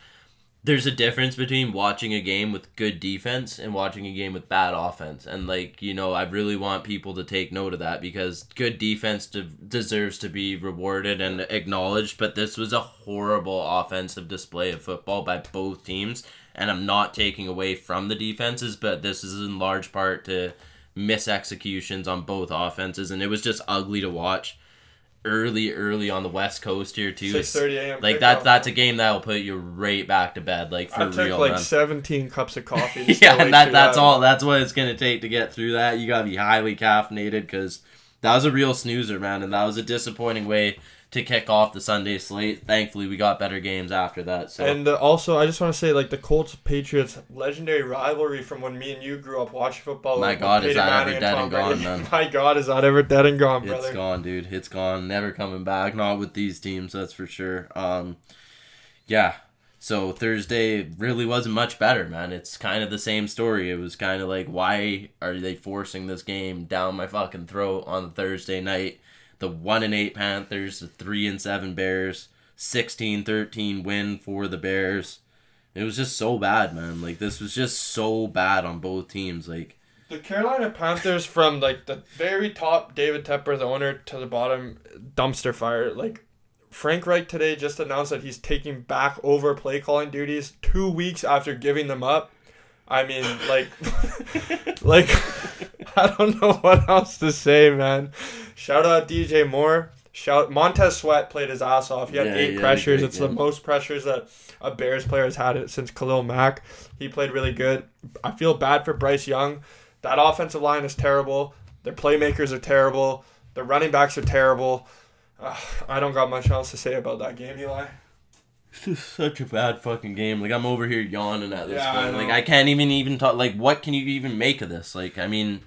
there's a difference between watching a game with good defense and watching a game with bad offense. And like, you know, I really want people to take note of that because good defense de- deserves to be rewarded and acknowledged, but this was a horrible offensive display of football by both teams. And I'm not taking away from the defenses, but this is in large part to miss executions on both offenses and it was just ugly to watch early early on the west coast here too Six thirty a.m. like that that's a game that'll put you right back to bed like for I took real like man. seventeen cups of coffee. yeah and that, that's all that's what it's gonna take to get through that you gotta be highly caffeinated because that was a real snoozer, man, and that was a disappointing way to kick off the Sunday slate. Thankfully, we got better games after that. So And uh, also, I just want to say, like the Colts Patriots legendary rivalry from when me and you grew up watching football. My God, is that ever dead and gone? My God, is that ever dead and gone, brother? It's gone, dude. It's gone. Never coming back. Not with these teams, that's for sure. Um, yeah. So Thursday really wasn't much better, man. It's kind of the same story. It was kind of like, why are they forcing this game down my fucking throat on Thursday night? The one and eight Panthers, the three and seven Bears, 16-13 win for the Bears. It was just so bad, man. Like this was just so bad on both teams. Like The Carolina Panthers, from like the very top, David Tepper, the owner, to the bottom, dumpster fire. Like Frank Reich today just announced that he's taking back over play calling duties two weeks after giving them up. I mean, like, like I don't know what else to say, man. Shout out DJ Moore. Shout Montez Sweat played his ass off. He had Yeah, eight yeah, pressures. great It's the most pressures that a Bears player has had since Khalil Mack. He played really good. I feel bad for Bryce Young. That offensive line is terrible. Their playmakers are terrible. Their running backs are terrible. Uh, I don't got much else to say about that game, Eli. It's just such a bad fucking game. Like I'm over here yawning at this Yeah, I point. Like. I can't even even talk. Like what can you even make of this? Like I mean,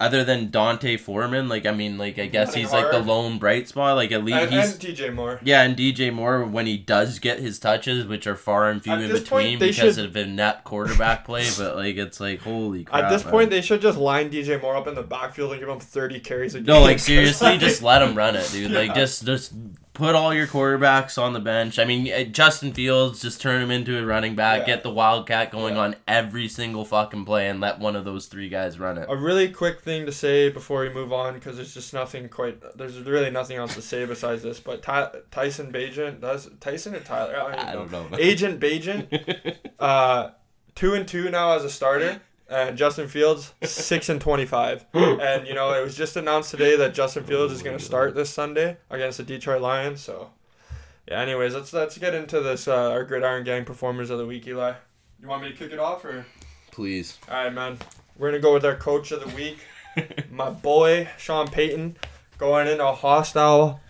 other than D'Onta Foreman, like I mean, like I guess he's like the lone bright spot. Like at least And, he's and DJ Moore. yeah, and DJ Moore when he does get his touches, which are far and few At in this between because should- of inept quarterback play. But like it's like holy crap. At this man. point, they should just line DJ Moore up in the backfield and give him 30 carries a game. No, like seriously, like, just let him run it, dude. Like just just put all your quarterbacks on the bench. I mean, Justin Fields, just turn him into a running back, Yeah. get the wildcat going Yeah. on every single fucking play, and let one of those three guys run it. A really quick thing to say before we move on, because there's just nothing quite. There's really nothing else to say besides this. But Ty, Tyson Bagent, does Tyson or Tyler? I don't, I don't know. Agent Bagent, uh, two and two now as a starter, and Justin Fields six and twenty five. And you know it was just announced today that Justin Fields is going to start this Sunday against the Detroit Lions. So, yeah. Anyways, let's let's get into this. Uh, our Gridiron Gang performers of the week, Eli. You want me to kick it off or? Please. All right, man. We're gonna go with our coach of the week, my boy Sean Payton, going into a hostile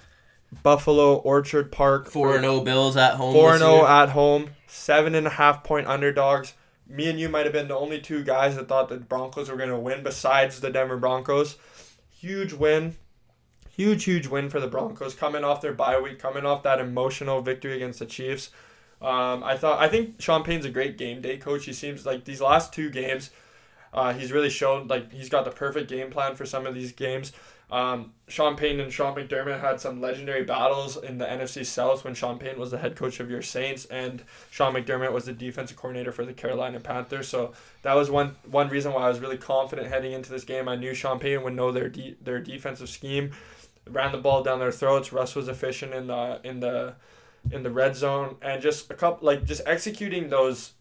Buffalo Orchard Park. Four and zero Bills at home. Four and zero at home. Seven and a half point underdogs. Me and you might have been the only two guys that thought the Broncos were gonna win, besides the Denver Broncos. Huge win. Huge, huge win for the Broncos, coming off their bye week, coming off that emotional victory against the Chiefs. Um, I thought I think Sean Payton's a great game day coach. He seems like these last two games, uh, he's really shown like he's got the perfect game plan for some of these games. Um, Sean Payton and Sean McDermott had some legendary battles in the NFC South when Sean Payton was the head coach of your Saints and Sean McDermott was the defensive coordinator for the Carolina Panthers. So that was one one reason why I was really confident heading into this game. I knew Sean Payton would know their de- their defensive scheme, ran the ball down their throats. Russ was efficient in the in the in the red zone and just a couple like just executing those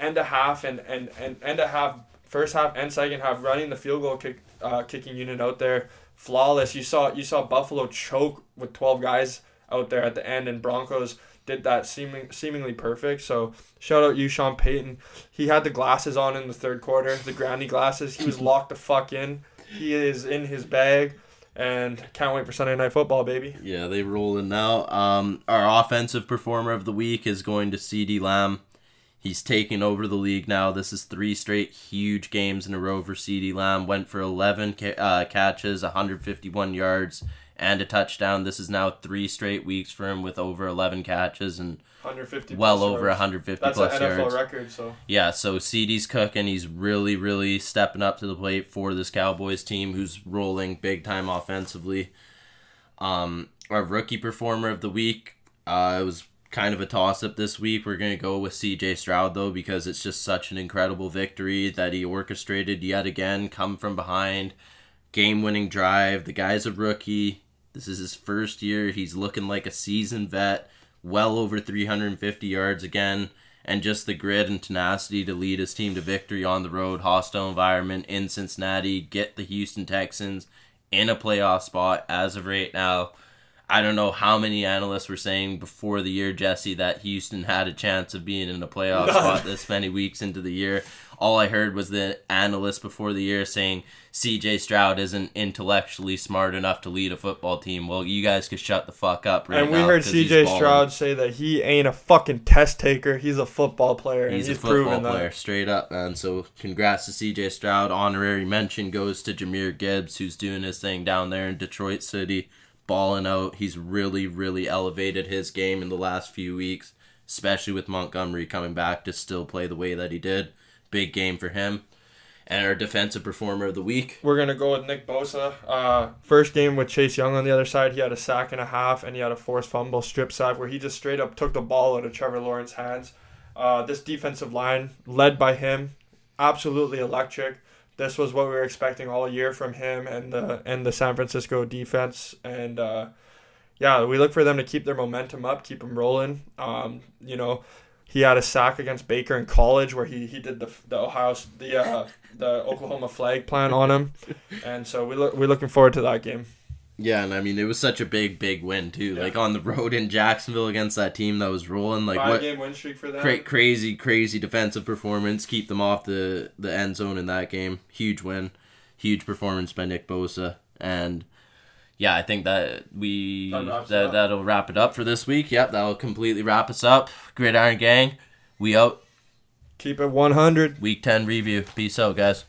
end a half and and and end a half first half and second half running the field goal kick uh, kicking unit out there flawless you saw you saw buffalo choke with 12 guys out there at the end and broncos did that seeming seemingly perfect so shout out you sean payton he had the glasses on in the third quarter the granny glasses he was locked the fuck in he is in his bag and can't wait for sunday night football baby Yeah, they rolling now. Um, our offensive performer of the week is going to CeeDee Lamb. He's taking over the league now. This is three straight huge games in a row for CeeDee Lamb. Went for 11 ca- uh, catches, 151 yards, and a touchdown. This is now three straight weeks for him with over 11 catches and 150 well plus over yards. 150 that's an plus nfl yards. record so Yeah, so CeeDee's cooking. He's really, really stepping up to the plate for this Cowboys team who's rolling big time offensively. Um, our rookie performer of the week, uh, it was kind of a toss up this week. We're going to go with CJ Stroud, though, because it's just such an incredible victory that he orchestrated yet again, come from behind, game winning drive. The guy's a rookie. This is his first year. He's looking like a seasoned vet, well over 350 yards again and just the grit and tenacity to lead his team to victory on the road, hostile environment in Cincinnati, get the Houston Texans in a playoff spot as of right now. I don't know how many analysts were saying before the year, Jesse, that Houston had a chance of being in a playoff spot this many weeks into the year. All I heard was the analysts before the year saying CJ Stroud isn't intellectually smart enough to lead a football team. Well, you guys could shut the fuck up right and we heard CJ. Stroud say that he ain't a fucking test taker. He's a football player. and He's, he's a football proven player, that. straight up, man. So congrats to CJ Stroud. Honorary mention goes to Jahmyr Gibbs, who's doing his thing down there in Detroit City, balling out. He's really, really elevated his game in the last few weeks, especially with Montgomery coming back to still play the way that he did. Big game for him. And our defensive performer of the week. We're gonna go with Nick Bosa. Uh, first game with Chase Young on the other side, he had a sack and a half, and he had a forced fumble strip sack where he just straight up took the ball out of Trevor Lawrence's hands. Uh, this defensive line, led by him, absolutely electric. This was what we were expecting all year from him and the and the San Francisco defense. And uh, yeah, we look for them to keep their momentum up, keep them rolling. Um, you know, he had a sack against Baker in college where he, he did the the Ohio the uh, the Oklahoma flag plant on him, and so we look we're looking forward to that game. Yeah, and I mean it was such a big, big win too. Yeah. Like on the road in Jacksonville against that team that was rolling. Like Five what game win streak for them. Cra- crazy, crazy defensive performance. Keep them off the, the end zone in that game. Huge win. Huge performance by Nick Bosa. And yeah, I think that we that, that that'll wrap it up for this week. Yep, that'll completely wrap us up. Gridiron Gang, we out. Keep it one hundred. Week 10 review. Peace out, guys.